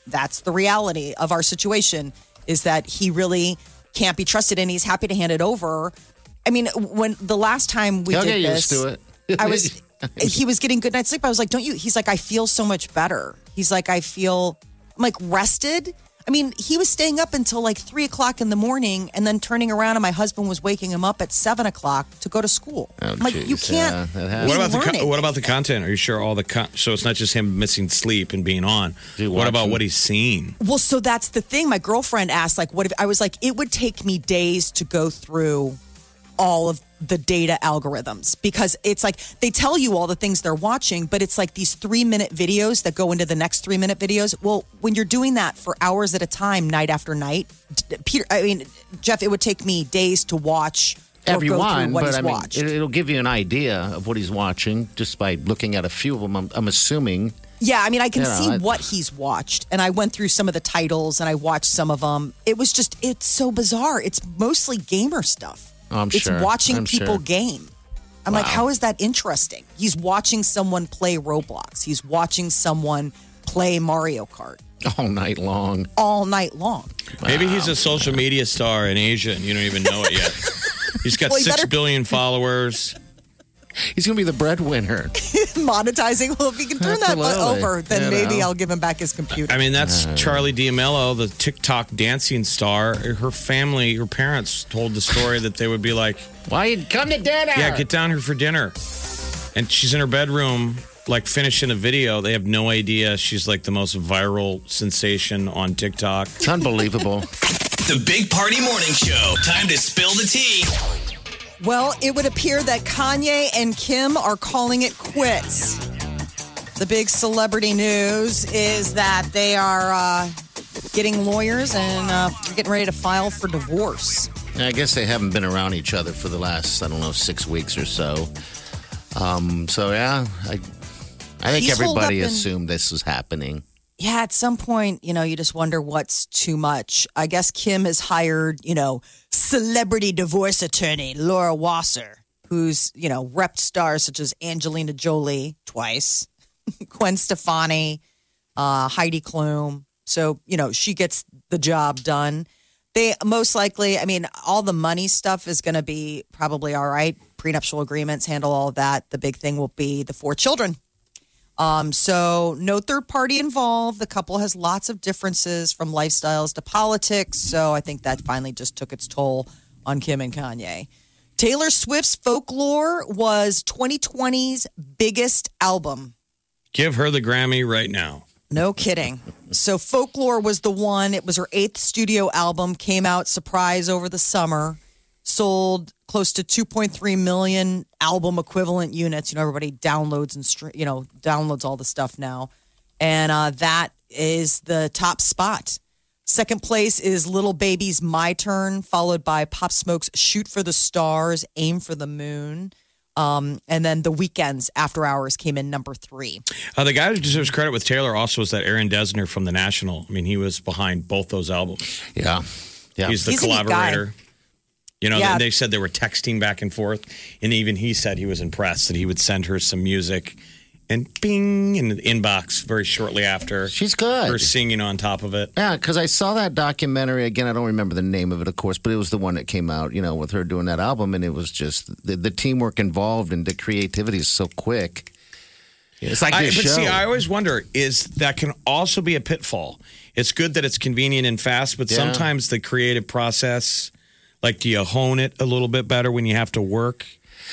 that's the reality of our situation is that he really can't be trusted, and he's happy to hand it over. I mean, when the last time we He'll did this, used to it. I was he was getting good night's sleep. I was like, "Don't you?" He's like, "I feel so much better." He's like, "I feel I'm like rested." I mean, he was staying up until like three o'clock in the morning, and then turning around, and my husband was waking him up at seven o'clock to go to school. Oh, I'm like, you can't. yeah, that be happens. What about the learning. co- what about the content? Are you sure all the con- so it's not just him missing sleep and being on? he What about watching? what he's seen? Well, so that's the thing. My girlfriend asked, like, what if I was like, it would take me days to go through all of the data algorithms because it's like they tell you all the things they're watching, but it's like these three minute videos that go into the next three minute videos. Well, when you're doing that for hours at a time, night after night, Peter, I mean, Jeff, it would take me days to watch everyone, but I mean, watched. it, it'll give you an idea of what he's watching just by looking at a few of them. I'm, I'm assuming. Yeah, I mean, I can You know, see I- what he's watched, and I went through some of the titles, and I watched some of them. It was just, it's so bizarre. It's mostly gamer stuff. I'm it's sure. watching I'm people sure. game. I'm like, how is that interesting? He's watching someone play Roblox. He's watching someone play Mario Kart all night long. all night long. Maybe he's a social media star in Asia and you don't even know it yet. He's got Well, he six better- billion followers. He's going to be the breadwinner. Monetizing. Well, if he can turn that over, then You maybe know. I'll give him back his computer. I mean, that's uh. Charli D'Amelio, the TikTok dancing star. Her family, her parents told the story that they would be like, Why you come to dinner? Yeah, get down here for dinner. And she's in her bedroom, like finishing a video. They have no idea she's like the most viral sensation on TikTok. It's unbelievable. The Big Party Morning Show. Time to spill the tea. Well, it would appear that Kanye and Kim are calling it quits. The big celebrity news is that they are uh, getting lawyers and uh, getting ready to file for divorce. I guess they haven't been around each other for the last, I don't know, six weeks or so. Um, so yeah, I, I think He's everybody assumed this was happening. Yeah, at some point, you know, you just wonder what's too much. I guess Kim has hired, you know, celebrity divorce attorney Laura Wasser, who's, you know, repped stars such as Angelina Jolie twice, Gwen Stefani, uh, Heidi Klum. So, you know, she gets the job done. They most likely, I mean, all the money stuff is going to be probably all right. Prenuptial agreements handle all of that. The big thing will be the four children. Um, so no third party involved. The couple has lots of differences from lifestyles to politics. So I think that finally just took its toll on Kim and Kanye. Taylor Swift's Folklore was 2020's biggest album. Give her the Grammy right now. No kidding. So Folklore was the one. It was her eighth studio album. Came out surprise over the summer. Sold close to 2.3 million album equivalent units. You know, everybody downloads and stre- you know downloads all the stuff now, and uh, that is the top spot. Second place is Lil Baby's "My Turn," followed by Pop Smoke's "Shoot for the Stars," "Aim for the Moon." Um, and then the Weeknd's after hours came in number three. Uh, the guy who deserves credit with Taylor also was that Aaron Dessner from The National. I mean, he was behind both those albums. Yeah. Yeah. He's the He's a collaborator. You know, Yeah. they said they were texting back and forth, and even he said he was impressed that he would send her some music, and bing in the inbox very shortly after. She's good. Her singing on top of it. Yeah, because I saw that documentary again. I don't remember the name of it, of course, but it was the one that came out, you know, with her doing that album, and it was just the, the teamwork involved and the creativity is so quick. It's like I, but show. see, I always wonder is that can also be a pitfall. It's good that it's convenient and fast, but Yeah. sometimes the creative process, like, do you hone it a little bit better when you have to work?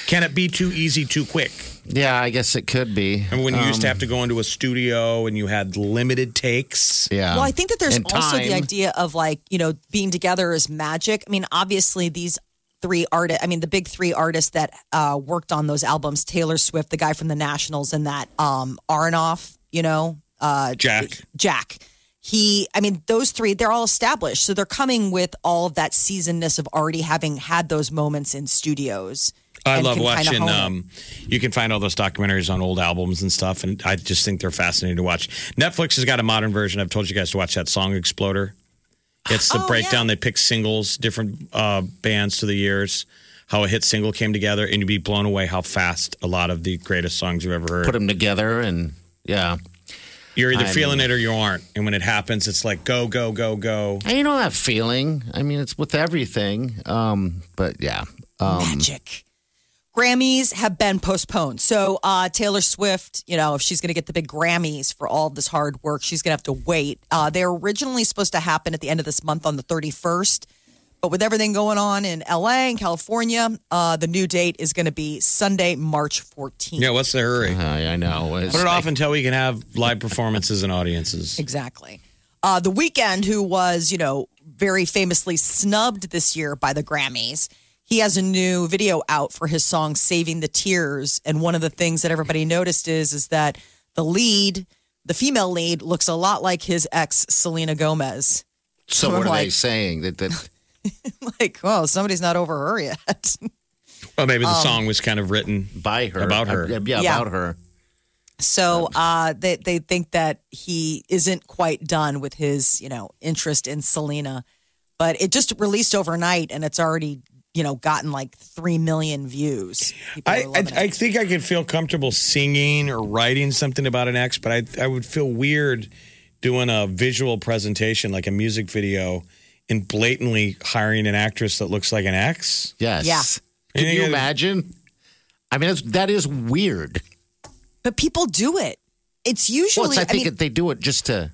Can it be too easy too quick? yeah, I guess it could be. And when you used to Um, have to go into a studio and you had limited takes. yeah. Well, I think that there's And also the idea of like, you know, being together is magic. I mean, obviously, these three artists, I mean, the big three artists that uh, worked on those albums Taylor Swift, the guy from the Nationals, and that um, Antonoff, you know, uh, Jack. Jack. He, I mean, those three, they're all established. So they're coming with all of that seasonedness of already having had those moments in studios. I and love watching. Um, you can find all those documentaries on old albums and stuff, and I just think they're fascinating to watch. Netflix has got a modern version. I've told you guys to watch that Song Exploder. It's the Oh, breakdown. yeah. They pick singles, different uh, bands through the years, how a hit single came together, and you'd be blown away how fast a lot of the greatest songs you've ever heard. put them together and yeah. You're either I feeling mean- it or you aren't. And when it happens, it's like go, go, go, go. And you know that feeling. I mean, it's with everything. Um, but yeah. Um, magic. Grammys have been postponed. So uh, Taylor Swift, you know, if she's going to get the big Grammys for all this hard work, she's going to have to wait. Uh, they're originally supposed to happen at the end of this month on the 31st. But with everything going on in LA and California, uh, the new date is going to be Sunday, March 14th. Yeah, what's the hurry? I, I know. It's Put it like- off until we can have live performances and audiences. Exactly. Uh, the Weeknd, who was, you know, very famously snubbed this year by the Grammys, he has a new video out for his song "Saving the Tears," and one of the things that everybody noticed is is that the lead, the female lead, looks a lot like his ex Selena Gomez. So I'm what are they saying? That that Like, well, somebody's not over her yet. Well, maybe the Um, song was kind of written by her About her. Uh, yeah, Yeah. about her. So uh, they they think that he isn't quite done with his you know interest in Selena, but it just released overnight and it's already you know gotten like three million views. I, I, I think I could feel comfortable singing or writing something about an ex, but I, I would feel weird doing a visual presentation like a music video and blatantly hiring an actress that looks like an ex. Yes. Yeah. Can Yeah, you imagine? I mean, that's, that is weird. but people do it. It's Well, usually it's, I I think mean, it, they do it just to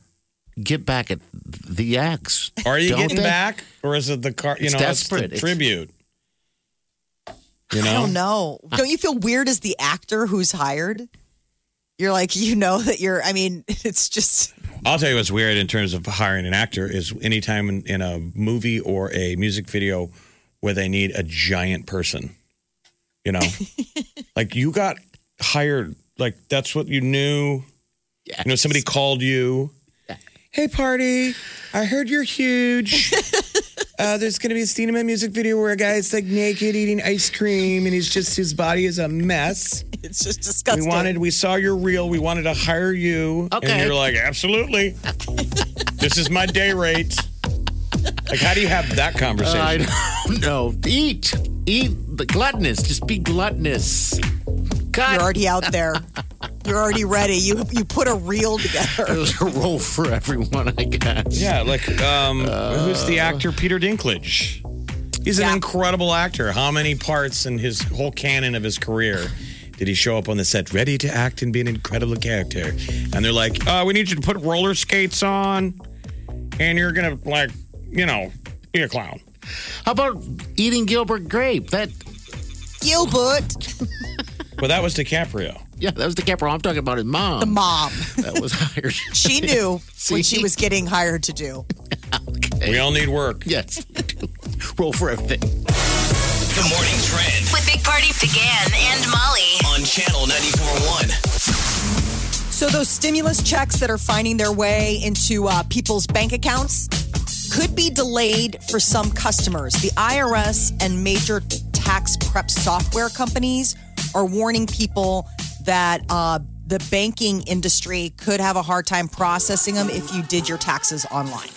get back at the ex. Are you getting they? back, or is it the car? You It's know, desperate. it's the tribute. You know? I don't know. Don't you feel weird as the actor who's hired? You're like you know that you're. I mean, it's just I'll tell you what's weird in terms of hiring an actor is anytime in, in a movie or a music video where they need a giant person. You know, like you got hired, like that's what you knew You know, somebody called you. Hey, party! I heard you're huge. uh, there's going to be a cinema music video where a guy's like naked eating ice cream, and he's just his body is a mess. It's just disgusting. We wanted, we saw your reel. We wanted to hire you, and Okay. you're like, absolutely. this is my day rate. Like, how do you have that conversation? I don't know. Eat. Eat the gluttonous. Just be gluttonous. God. You're already out there. You're already ready. You you put a reel together. There's a role for everyone, I guess. Yeah, like um, who's the actor Peter Dinklage? He's an Yeah. incredible actor. How many parts in his whole canon of his career did he show up on the set ready to act and be an incredible character? And they're like, uh, we need you to put roller skates on, and you're gonna like, you know, be a clown. How about eating Gilbert grape? That Gilbert, Well, that was DiCaprio. Yeah, that was the camper. I'm talking about his mom. the mom. that was hired. She knew what she was getting hired to do. We all need work. yes. Roll for everything. The morning trend With Big Party began and Molly. on channel 94.1. So those stimulus checks that are finding their way into uh, people's bank accounts could be delayed for some customers. The IRS and major tax prep software companies are warning people that uh, the banking industry could have a hard time processing them if you did your taxes online.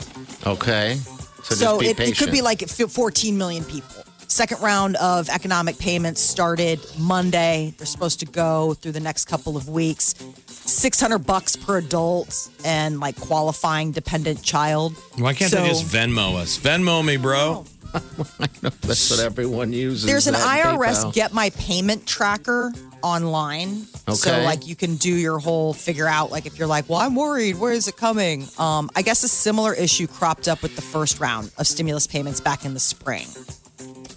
Okay. So, So just be it, it could be like 14 million people. Second round of economic payments started Monday. They're supposed to go through the next couple of weeks. 600 bucks per adult and like qualifying dependent child. Why can't So- they just Venmo us? Venmo me, bro. That's what everyone uses. There's an IRS PayPal. Get My Payment Tracker online. So like you can do your whole figure out like if you're like, well, I'm worried, where is it coming? Um, I guess a similar issue cropped up with the first round of stimulus payments back in the spring.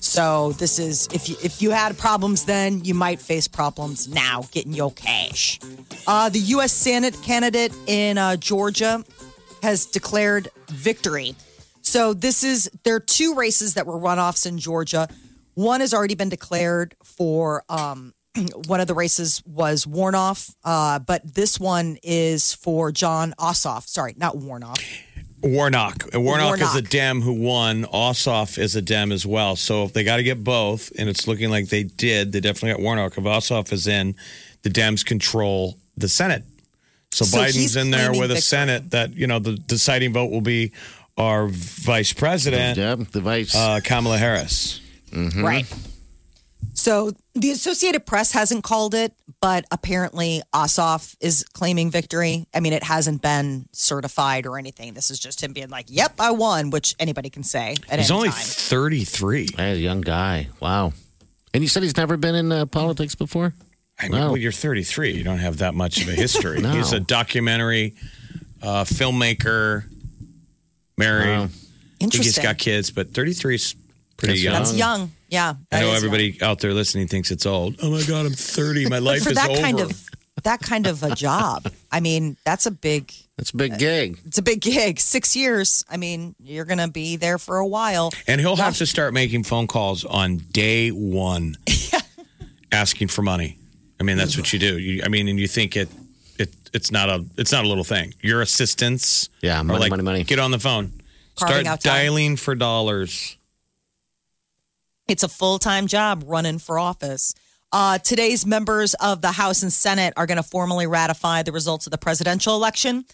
So this is if you if you had problems then, you might face problems now getting your cash. Uh, the U.S. Senate candidate in uh, Georgia has declared victory. So this is there are two races that were runoffs in Georgia. One has already been declared for um, one of the races was Warnoff, uh, but this one is for Jon Ossoff. Sorry, not Warnoff. Warnock. And Warnock, is a Dem who won. Ossoff is a Dem as well. So if they got to get both, and it's looking like they did, they definitely got Warnock. If Ossoff is in, the Dems control the Senate. So, So Biden's in there with a victory. Senate that, you know, the deciding vote will be our vice president, Yeah, the vice. uh, Kamala Harris. Right. So the Associated Press hasn't called it, but apparently Ossoff is claiming victory. I mean, it hasn't been certified or anything. This is just him being like, "Yep, I won," which anybody can say at He's any only time. 33. Hey, a young guy. Wow. And you said he's never been in uh, politics before? I mean, Wow. well, you're 33. You don't have that much of a history. No. He's a documentary uh, filmmaker, married. Wow. I think he's Interesting. got kids, but 33 is pretty That's young. That's young. Yeah. I know is everybody out there listening thinks it's old. Oh my God, I'm 30. My young. life But for is that over. kind of that kind of a job, I mean, that's a big That's a big uh, gig. it's a big gig. Six years. I mean, you're gonna be there for a while. and he'll have to start making phone calls on day one, asking for money. I mean, that's what you do. You, I mean, and you think it, it, it's not a, it's not a little thing. Your assistants, Yeah, are money, like, money, money. Get on the phone. Carving Start out time. dialing for dollars. It's a full time job running for office. Uh, today's members of the House and Senate are going to formally ratify the results of the presidential election.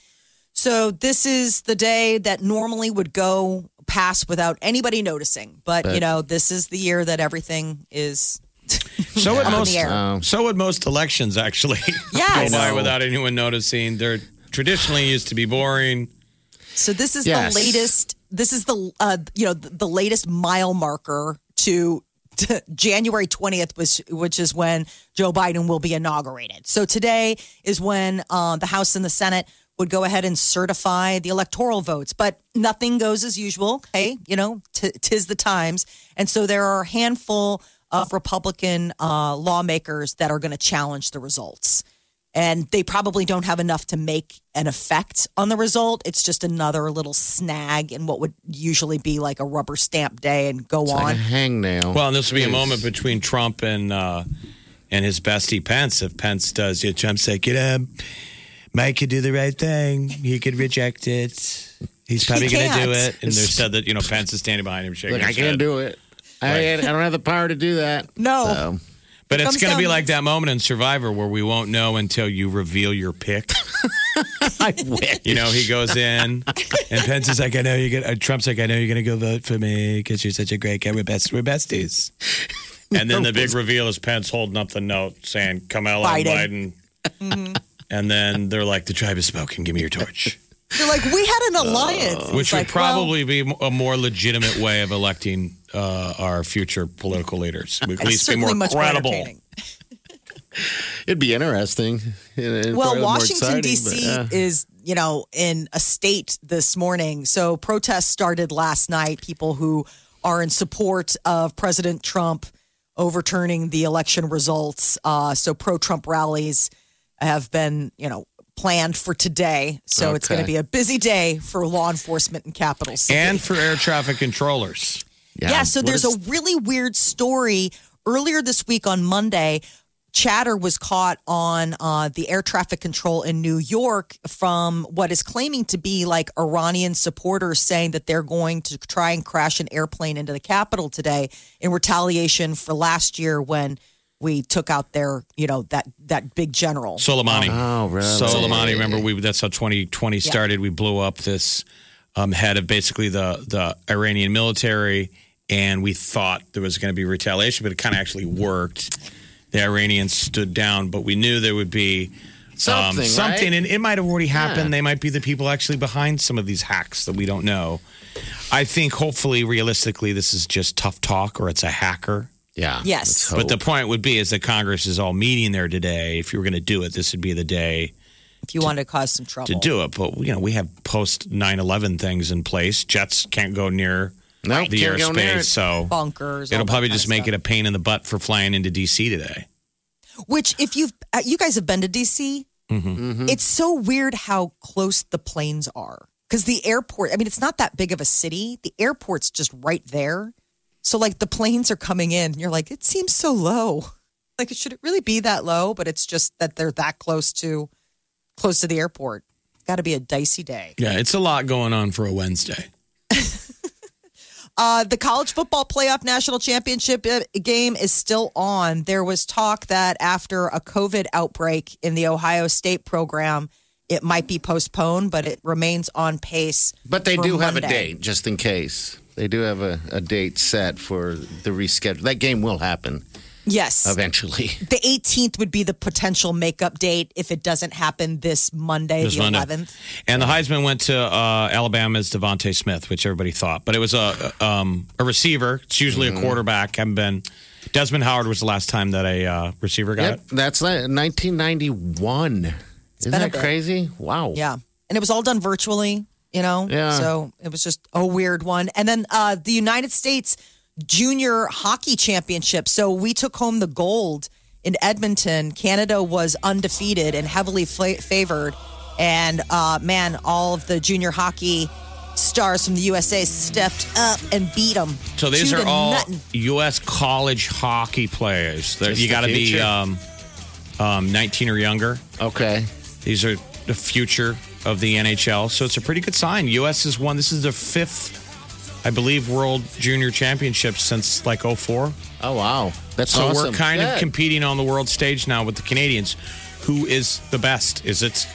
So, this is the day that normally would go past without anybody noticing. But, you know, this is the year that everything is. So would Up in most. the air. Oh. So would most elections actually Yes. go by without anyone noticing. They're traditionally used to be boring. So, this is Yes. the latest. This is the uh, you know the, the latest mile marker to, to January twentieth, which which is when Joe Biden will be inaugurated. So today is when uh, the House and the Senate would go ahead and certify the electoral votes, but nothing goes as usual. Hey, you know, t- tis the times, and so there are a handful of Republican uh, lawmakers that are going to challenge the results and they probably don't have enough to make an effect on the result. It's just another little snag in what would usually be like a rubber stamp day and go It's on. like a hangnail. Well, and this will be a moment between Trump and uh, and his bestie Pence. If Pence does, yeah, Trump say, "Get up, Mike could do the right thing. He could reject it. He's probably He going to do it. And they said that, you know, Pence is standing behind him shaking Look, I can't head. do it. I, I don't have the power to do that. No. So, But it's going to be like that moment in Survivor where we won't know until you reveal your pick. I wish. You know, he goes in, and Pence is like, "I know you're gonna." Trump's like, "I know you're gonna go vote for me because you're such a great guy. We're best. We're besties." And then the big reveal is Pence holding up the note saying, "Kamala Biden. Biden." Mm-hmm. And then they're like, "The tribe has spoken. Give me your torch," They're like, we had an alliance. which would like, well, probably be a more legitimate way of electing uh, our future political leaders. We at least be more much more credible. It'd be interesting. And- and Well, Washington D.C. but, uh, is, you know, in a state this morning. So protests started last night. People who are in support of President Trump overturning the election results. Uh, so pro-Trump rallies have been, you know, planned for today. So it's going to be a busy day for law enforcement in capital city. And for air traffic controllers. Yeah, so What there's is- a really weird story. Earlier this week on Monday, chatter was caught on uh, the air traffic control in New York from what is claiming to be like Iranian supporters saying that they're going to try and crash an airplane into the Capitol today in retaliation for last year when we took out their, you know, that that big general. Soleimani. Oh, really? Soleimani. Remember, we that's how 2020 started. We blew up this um, head of basically the the Iranian military, and we thought there was going to be retaliation, but it kind of actually worked. The Iranians stood down, but we knew there would be um, Something, something, right? and it might have already happened. Yeah. They might be the people actually behind some of these hacks that we don't know. I think, hopefully, realistically, this is just tough talk, or it's a hacker. Yeah. Yes. But the point would be is that Congress is all meeting there today. If you were going to do it, this would be the day if you wanted to cause some trouble. to do it. But you know, we have post 9-11 things in place. Jets can't go near No, the can't near airspace, so Bunkers. it'll probably just make stuff. it a pain in the butt for flying into DC today. Which, if you've uh, you guys have been to DC, Mm-hmm. it's so weird how close the planes are. Because the airport, I mean, it's not that big of a city. The airport's just right there. So, like, the planes are coming in. And you're like, it seems so low. Like, should it really be that low? But it's just that they're that close to close to the airport. Got to be a dicey day. Yeah, it's a lot going on for a Wednesday. Uh, the college football playoff national championship uh, game is still on. There was talk that after a COVID outbreak in the Ohio State program, it might be postponed, but it remains on pace. But they for do have a Monday. date, just in case. They do have a, a date set for the reschedule. That game will happen Yes. eventually. The 18th would be the potential makeup date if it doesn't happen this Monday, This the Monday. 11th. And the Heisman went to uh, Alabama's DeVonta Smith, which everybody thought, but it was a um, a receiver. It's usually Mm-hmm. a quarterback. Haven't been. Desmond Howard was the last time that a uh, receiver got Yep, it. that's like 1991. Isn't been a that bit. crazy? Wow. Yeah. And it was all done virtually, you know? Yeah. So it was just a weird one. And then uh, the United States Junior Hockey Championship. So we took home the gold in Edmonton. Canada was undefeated and heavily fa- favored. And uh, man, all of the junior hockey stars from the USA stepped up and beat them. So these are all nothing. U.S. college hockey players. Just You got to be um, um, 19 or younger. Okay. These are the future of the NHL. So it's a pretty good sign. U.S. has won. This is the fifth, I believe, World Junior Championship since like 04. Oh, wow. That's So awesome. we're kind of competing on the world stage now with the Canadians. Who is the best? Is it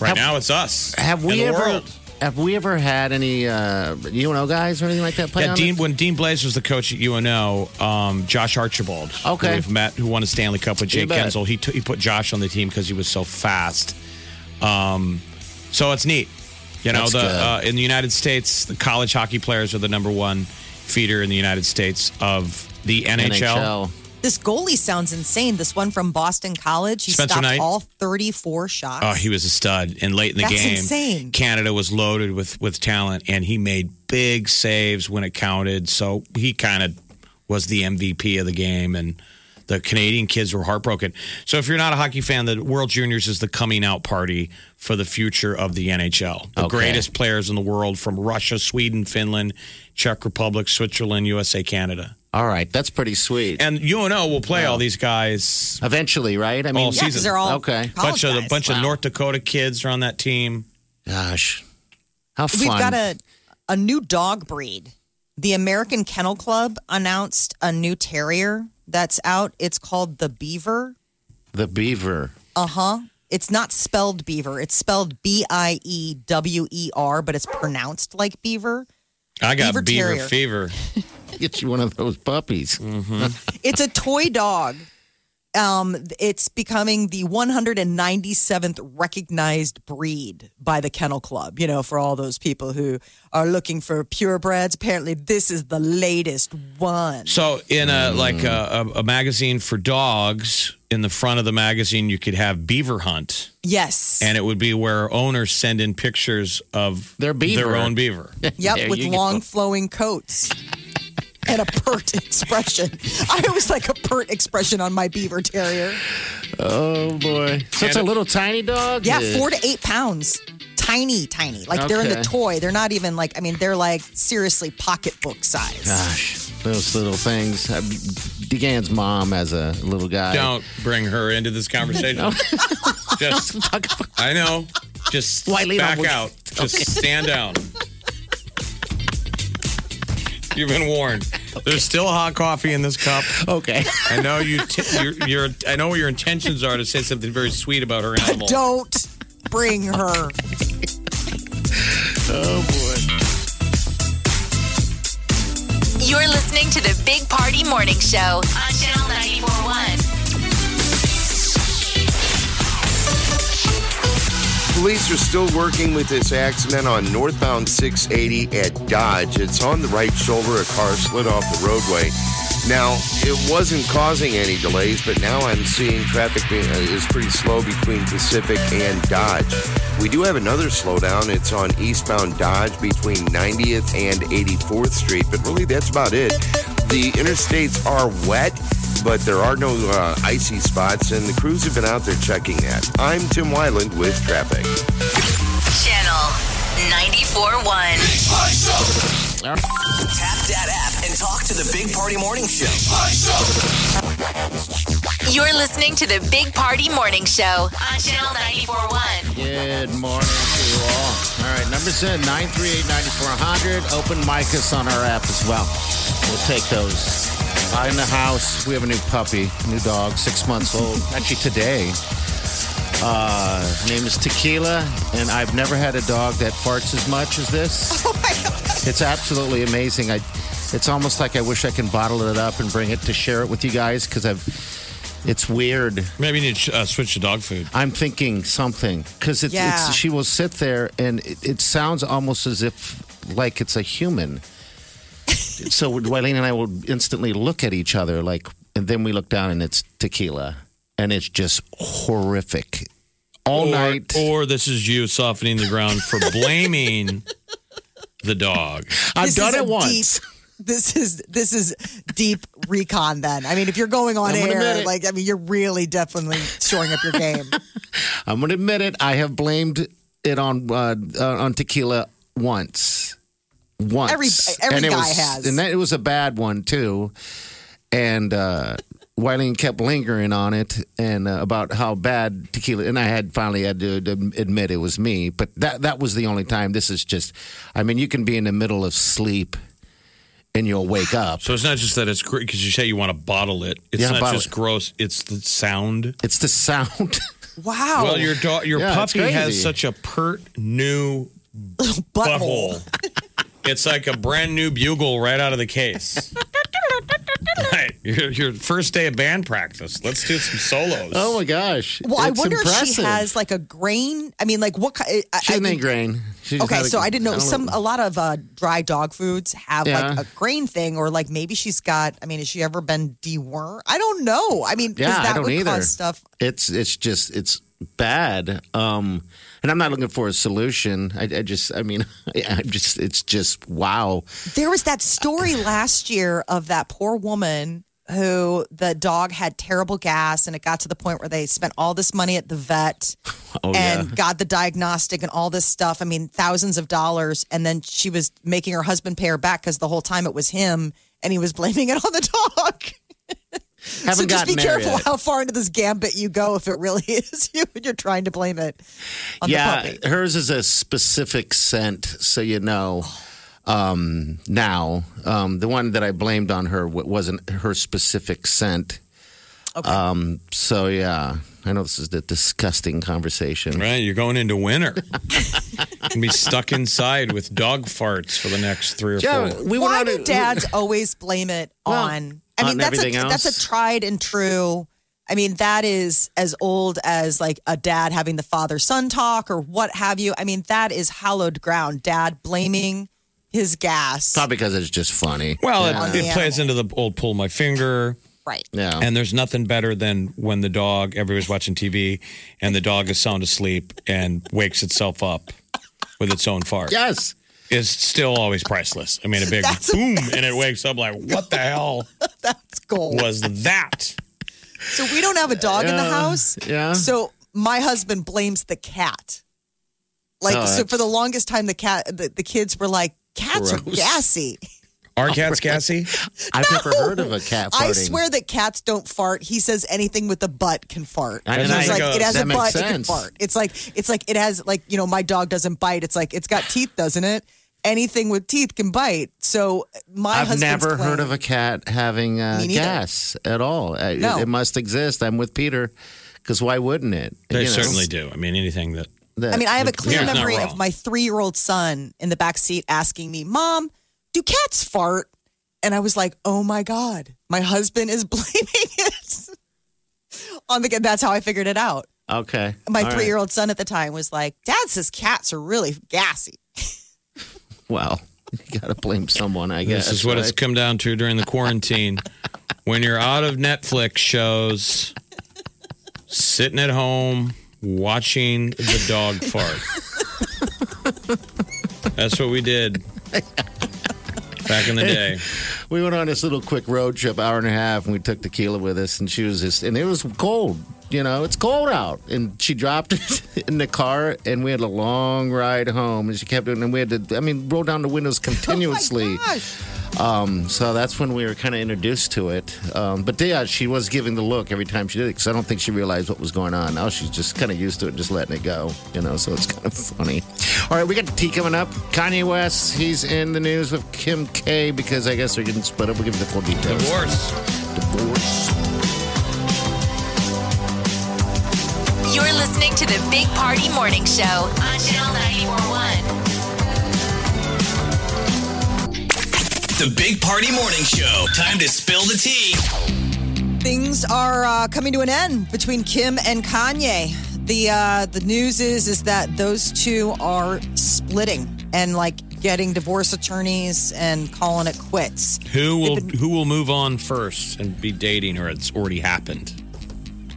right Have- now? It's us. Have we in the ever world. have we ever had any uh, UNO guys or anything like that play Yeah, on Dean, it? when Dean Blais was the coach at UNO, um, Josh Archibald, Okay. who we've met, who won a Stanley Cup with You Jake bet. Guentzel, he, t- he put Josh on the team because he was so fast. Um, so it's neat. You know, That's the uh, in the United States, the college hockey players are the number one feeder in the United States of the NHL. This goalie sounds insane. This one from Boston College, he Spencer stopped Knight? all 34 shots. Oh, he was a stud. And late in the That's game, insane. Canada was loaded with with talent, and he made big saves when it counted. So he kind of was the MVP of the game, and the Canadian kids were heartbroken. So if you're not a hockey fan, the World Juniors is the coming out party for the future of the NHL. The Okay. greatest players in the world from Russia, Sweden, Finland, Czech Republic, Switzerland, USA, Canada. All right, that's pretty sweet. And UNO will play all these guys Eventually, right? I mean, all Yeah, 'cause season. they're all Okay. bunch college of a guys. bunch of North Dakota kids are on that team. gosh, how fun! We've got a a new dog breed. The American Kennel Club announced a new terrier that's out. It's called the Beaver. the beaver. Uh huh. It's not spelled beaver. It's spelled B I E W E R, but it's pronounced like beaver. I got Beaver beaver, fever. Get you one of those puppies. It's a toy dog. Um, it's becoming the 197th recognized breed by the Kennel Club. You know, for all those people who are looking for purebreds, apparently this is the latest one. So in a like a, a, a magazine for dogs, in the front of the magazine, you could have beaver hunt, Yes. and it would be where owners send in pictures of Their beaver. their own beaver. Yep, There with you go. long flowing coats and a pert expression. I always like a pert expression on my beaver terrier. Oh boy! So it's a little tiny dog. Yeah, four to eight pounds. Tiny, tiny. Like they're in the Okay. toy. They're not even like, I mean, they're like seriously pocketbook size. Gosh, those little things. Uh, DeGan's mom as a little guy. Don't bring her into this conversation. Just, I know. Just Wiley, back no, out. Just stand down. You've been warned. There's still hot coffee in this cup. Okay. I know you. T- your, your, I know what your intentions are to say something very sweet about her animal. Don't bring her. oh boy. You're listening to the Big Party Morning Show on Channel 941. Police are still working with this accident on northbound 680 at Dodge. It's on the right shoulder. A car slid off the roadway. Now, it wasn't causing any delays, but now I'm seeing traffic being, uh, is pretty slow between Pacific and Dodge. We do have another slowdown. It's on eastbound Dodge between 90th and 84th Street, but really that's about it. The interstates are wet, but there are no uh, icy spots, and the crews have been out there checking that. I'm Tim Wyland with traffic. Channel 941. Tap that app and talk to the Big Party Morning Show. You're listening to the Big Party Morning Show on Channel 941. Good morning to you all. All right, numbers in 938-9400. Open mic us on our app as well. We'll take those. In the house, we have a new puppy, new dog, six months old. Actually, today. Uh, name is Tequila, and I've never had a dog that farts as much as this. Oh my God. It's absolutely amazing. I, it's almost like I wish I can bottle it up and bring it to share it with you guys because I've. It's weird. Maybe you need to uh, switch to dog food. I'm thinking something because it's, Yeah. it's she will sit there and it, it sounds almost as if like it's a human. so Wileen and I will instantly look at each other like, and then we look down and it's tequila, and it's just horrific all or, night. Or this is you softening the ground for blaming the dog. I've This done it once. Deep, this is this is deep recon. Then I mean, if you're going on I'm gonna admit air, like I mean, you're really definitely showing up your game. I'm going to admit it. I have blamed it on uh, uh, on tequila once. Once. Every- every and it guy was, has. And that, it was a bad one, too. And uh, Wileen kept lingering on it and uh, about how bad tequila. And I had finally had to, to admit it was me. But that, that was the only time. This is just, I mean, you can be in the middle of sleep and you'll wake up. So it's not just that it's great because you say you want to bottle it. It's Yeah, not just it. gross. It's the sound. It's the sound. Wow. Well, your dog, your Yeah, puppy has such a pert new butthole. butthole. it's like a brand new bugle right out of the case. right, your, your first day of band practice. Let's do some solos. oh my gosh. Well, I It's wonder if she has like a grain. I mean, like what kind? I, She I has grain. She just Okay, so I didn't know don't some a lot of uh, dry dog foods have Yeah. like a grain thing, or like maybe she's got. I mean, has she ever been dewormed? I don't know. I mean, Yeah, that I don't would either. cause stuff. It's it's just it's bad. Um, and I'm not looking for a solution. I, I just, I mean, I'm just, it's just wow. There was that story last year of that poor woman who the dog had terrible gas and it got to the point where they spent all this money at the vet Oh, and yeah. got the diagnostic and all this stuff. I mean, thousands of dollars. And then she was making her husband pay her back because the whole time it was him and he was blaming it on the dog. So Haven't just be careful yet. how far into this gambit you go if it really is you and you're trying to blame it on yeah, the puppy. hers is a specific scent, so you know. Um, now, um, the one that I blamed on her wasn't her specific scent. Okay. Um, so yeah, I know this is a disgusting conversation. Right, you're going into winter. and be stuck inside with dog farts for the next three or Yeah, four. we went Why do dads always blame it Well, on? I mean, that's a everything that's a tried and true. I mean, that is as old as like a dad having the father son talk or what have you. I mean, that is hallowed ground. Dad blaming his gas. Probably because it's just funny. Well, On it, it plays into the old pull my finger. Right. yeah. And there's nothing better than when the dog, everybody's watching TV, and the dog is sound asleep and wakes itself up with its own fart. yes. Is still always priceless. I mean, a big That's boom, and it wakes up like, what the hell That's gold. was that? So we don't have a dog in the house. yeah. So my husband blames the cat. Like Oh, so for the longest time the cat the, the kids were like cats are gassy. Our cat's gassy? I've never heard of a cat farting. I swear that cats don't fart. He says anything with a butt can fart. And He's I- like it has a makes butt, it can fart. It's like it's like it has like you know my dog doesn't bite. It's like it's got teeth, doesn't it? Anything with teeth can bite. So my husband I've husband's never heard of a cat having uh, gas at all. Uh, No. It, it must exist. I'm with Peter because why wouldn't it? They You know, certainly do. I mean, anything that. that- I mean, I have a clear Yeah, it's not memory of my three year old son in the back seat asking me, Mom, do cats fart? And I was like, Oh my God, my husband is blaming it on the cat. That's how I figured it out. Okay. My three year old son at the time was like, Dad says cats are really gassy. Well, you got to blame someone, I guess. This is what it's come down to during the quarantine. when you're out of Netflix shows, sitting at home, watching the dog fart. That's what we did back in the day. We went on this little quick road trip, hour and a half, and we took tequila with us, and she was just, and it was cold. You know, it's cold out, and she dropped it in the car, and we had a long ride home, and she kept doing, and we had to, I mean, roll down the windows continuously. Oh my gosh. Um, so that's when we were kind of introduced to it. Um, but yeah, she was giving the look every time she did it because I don't think she realized what was going on. Now she's just kind of used to it, just letting it go, you know. So it's kind of funny. All right, we got the tea coming up. Kanye West, he's in the news with Kim K because I guess they're getting split up. We'll give you the full details. Divorce. Divorce. You're listening to the Big Party Morning Show on Channel 941. The Big Party Morning Show. Time to spill the tea. Things are uh, coming to an end between Kim and Kanye. The uh, the news is is that those two are splitting and like getting divorce attorneys and calling it quits. Who will been- who will move on first and be dating, or it's already happened?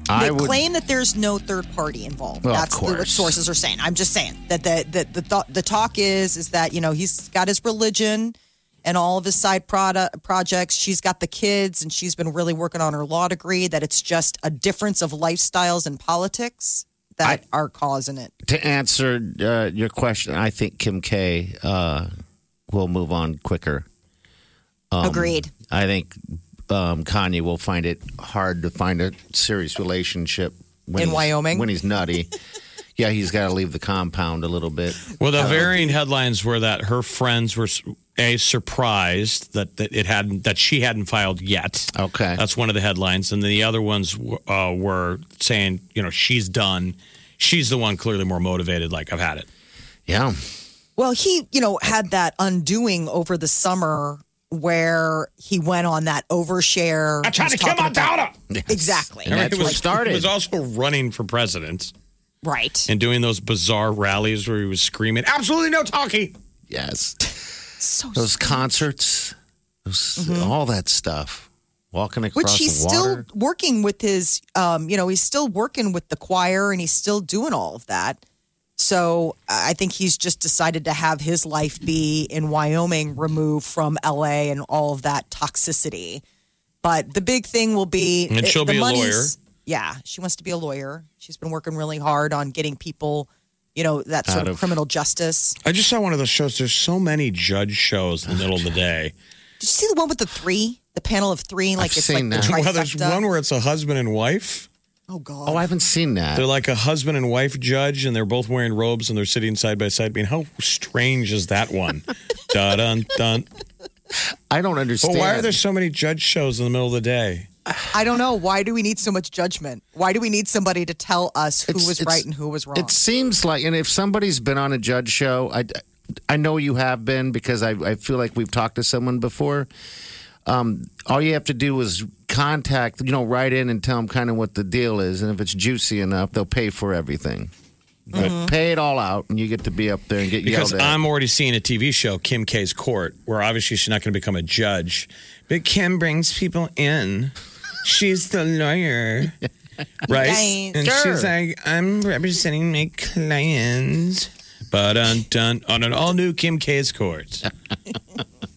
They I would. claim that there's no third party involved. Well, That's what sources are saying. I'm just saying that the the the, th- the talk is is that you know he's got his religion and all of his side product projects. She's got the kids, and she's been really working on her law degree. That it's just a difference of lifestyles and politics that are causing it. to answer uh, your question, I think Kim K uh, will move on quicker. Um, Agreed. I think um, Kanye will find it hard to find a serious relationship when In Wyoming? when he's nutty. yeah, he's got to leave the compound a little bit. Well, the varying headlines were that her friends were a surprised that, that it hadn't that she hadn't filed yet. Okay. That's one of the headlines, and then the other ones uh, were saying, you know, she's done. She's the one clearly more motivated. Like I've had it. Yeah. Well, he, you know, had that undoing over the summer where he went on that overshare. I tried He to was kill my talking about- daughter. Exactly. And that's It what was, started. He was also running for president Right. and doing those bizarre rallies where he was screaming, "Absolutely no talking." yes. So Those concerts, those, all that stuff. Walking across which he's the still working with his um you know he's still working with the choir and he's still doing all of that so i think he's just decided to have his life be in wyoming removed from la and all of that toxicity But the big thing will be And she'll the be a lawyer. Yeah, she wants to be a lawyer. She's been working really hard on getting people, you know, that sort of, of- criminal justice. I just saw one of those shows. There's so many judge shows in the middle of the day. Did you see the one with the three? The panel of three, like I've it's seen like that. the Well, there's one where it's a husband and wife. Oh god. Oh, I haven't seen that. They're like a husband and wife judge, and they're both wearing robes and they're sitting side by side. I mean, how strange is that one? dun dun dun. I don't understand. But understand. why are there so many judge shows in the middle of the day? I don't know. Why do we need so much judgment? Why do we need somebody to tell us who It's- was it's- right and who was wrong? It seems like, and if somebody's been on a judge show, I, I know you have been because I, I feel like we've talked to someone before. Um, all you have to do is contact, you know, write in and tell them kind of what the deal is, and if it's juicy enough, they'll pay for everything. But mm-hmm. pay it all out, and you get to be up there and get Because yelled at. I'm already seeing a TV show, Kim K's Court, where obviously she's not going to become a judge, but Kim brings people in. She's the lawyer, right? Right. And Sure. she's like, I'm representing my clients. But on an all new Kim K's Court.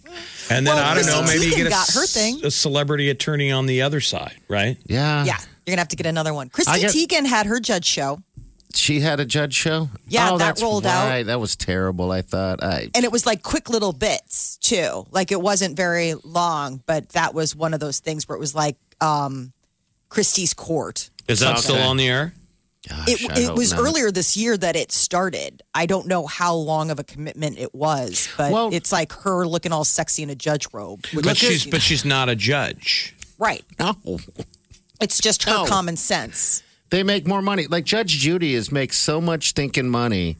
And then Well, I don't know, Chrissy maybe you Teigen get a, got her thing. a celebrity attorney on the other side, right? yeah, yeah, you're gonna have to get another one. Chrissy I get- Teigen had her judge show, She had a judge show. Yeah, oh, that that's rolled out. That was terrible. I thought. I and it was like quick little bits too. Like it wasn't very long, but that was one of those things where it was like um, Chrissy's court. Is that Okay. still on the air? Gosh, It, it was not. earlier this year that it started. I don't know how long of a commitment it was, but Well- it's like her looking all sexy in a judge robe. But she's but she's not a judge. right. No. It's just her No. common sense. They make more money. Like Judge Judy is makes so much thinking money.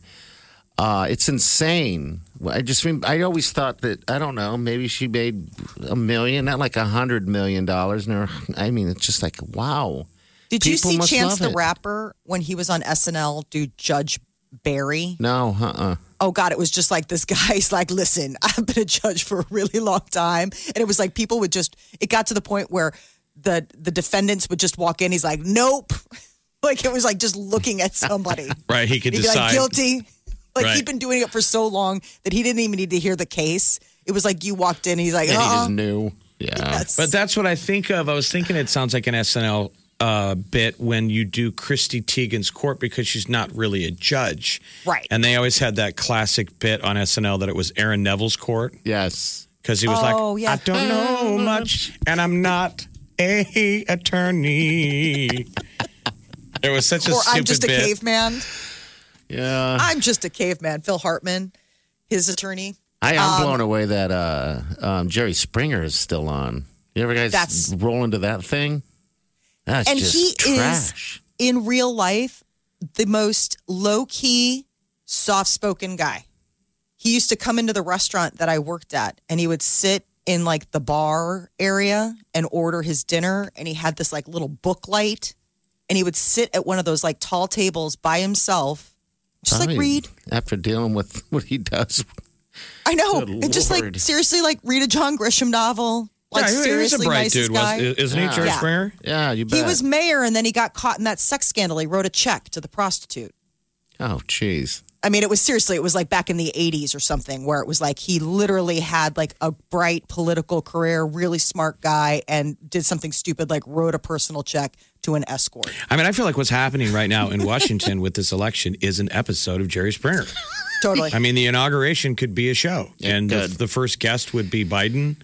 Uh, it's insane. I just rem- I always thought that I don't know maybe she made a million, not like a hundred million dollars. I mean, it's just like wow. Did you People see must Chance love the it. Rapper when he was on SNL do Judge Barry? No, uh, uh oh god it was just like this guy's like listen i've been a judge for a really long time and it was like people would just it got to the point where the the defendants would just walk in he's like nope like it was like just looking at somebody Right. He could he'd be decide. like guilty like Right. he'd been doing it for so long that he didn't even need to hear the case it was like you walked in and he's like and he uh just knew. Yeah, But that's what I think of. I was thinking it sounds like an SNL uh, bit when you do Chrissy Teigen's court because she's not really a judge. Right. And they always had that classic bit on SNL that it was Aaron Neville's court yes. because he was Oh, like, yeah. I don't know much and I'm not a attorney. It was such a or stupid i'm just a bit. caveman Yeah, i'm just a caveman phil hartman his attorney I am Um, blown away that uh, um, Jerry Springer is still on. You ever guys That's- roll into that thing? That's and he trash. is in real life the most low key, soft spoken guy. He used to come into the restaurant that I worked at and he would sit in like the bar area and order his dinner. And he had this like little book light and he would sit at one of those like tall tables by himself, just like read. after dealing with what he does. I know. Good And just like seriously, like read a John Grisham novel. Like yeah, he- he a bright dude, guy. was, isn't he, Yeah. Jerry Yeah. Springer? Yeah, you bet. he was mayor and then he got caught in that sex scandal. He wrote a check to the prostitute. Oh, jeez. I mean, it was seriously, it was like back in the 80s or something where it was like he literally had like a bright political career, really smart guy, and did something stupid like wrote a personal check to an escort. I mean, I feel like what's happening right now in Washington with this election is an episode of Jerry Springer. Totally. I mean, the inauguration could be a show, It and the, the first guest would be Biden,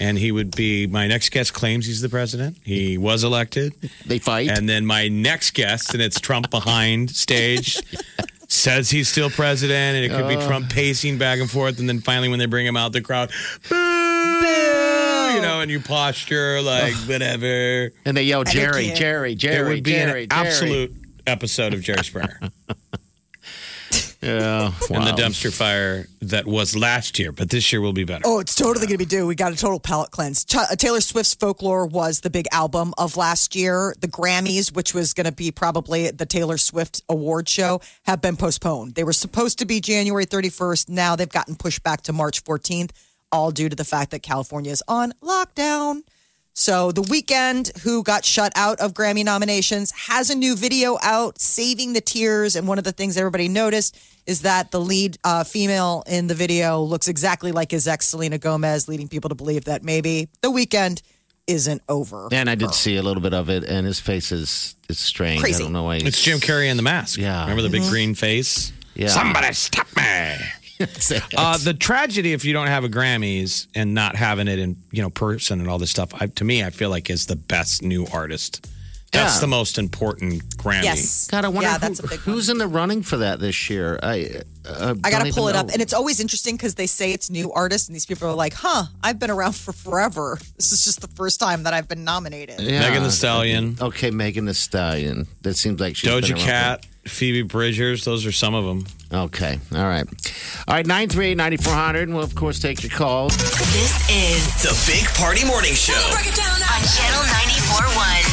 and he would be. My next guest claims he's the president. He was elected, They fight. and then my next guest, and it's Trump behind stage. Says he's still president, and it could be Uh. Trump pacing back and forth, and then finally, when they bring him out, the crowd, boo, you know, and you posture like whatever. and they yell, Jerry, can't. Jerry, It Jerry, would be Jerry, an Jerry. absolute episode of Jerry Springer. Yeah. and the dumpster fire that was last year, but this year will be better. Oh, it's totally going to be due. We got a total palate cleanse. Ch- uh, Taylor Swift's Folklore was the big album of last year. The Grammys, which was going to be probably the Taylor Swift award show, have been postponed. They were supposed to be January 31st. Now they've gotten pushed back to March 14th, all due to the fact that California is on lockdown. So the Weeknd, who got shut out of Grammy nominations, has a new video out, "Saving the Tears." And one of the things everybody noticed is that the lead uh, female in the video looks exactly like his ex, Selena Gomez, leading people to believe that maybe the Weeknd isn't over. And I did see a little bit of it, and his face is is strange. Crazy. I don't know why. It's Jim Carrey in the mask. Yeah. Remember the big green face? Yeah. Somebody stop me. Uh, the tragedy if you don't have a Grammys and not having it in you know person and all this stuff, I, to me, I feel like is the best new artist. That's Yeah. the most important Grammy. Yes. God, I wonder yeah, who- that's a big one. who's in the running for that this year. I uh, I got to pull it even up. And it's always interesting because they say it's new artists, and these people are like, huh, I've been around for forever. This is just the first time that I've been nominated. Yeah. Megan Thee Stallion, Okay, Megan Thee Stallion. That seems like she's Doja been around Cat, Phoebe Bridgers. Those are some of them. Okay, all right, all right. Nine three eight ninety four hundred. We'll of course take your calls. This is The Big Party Morning Show. on Channel 94.1.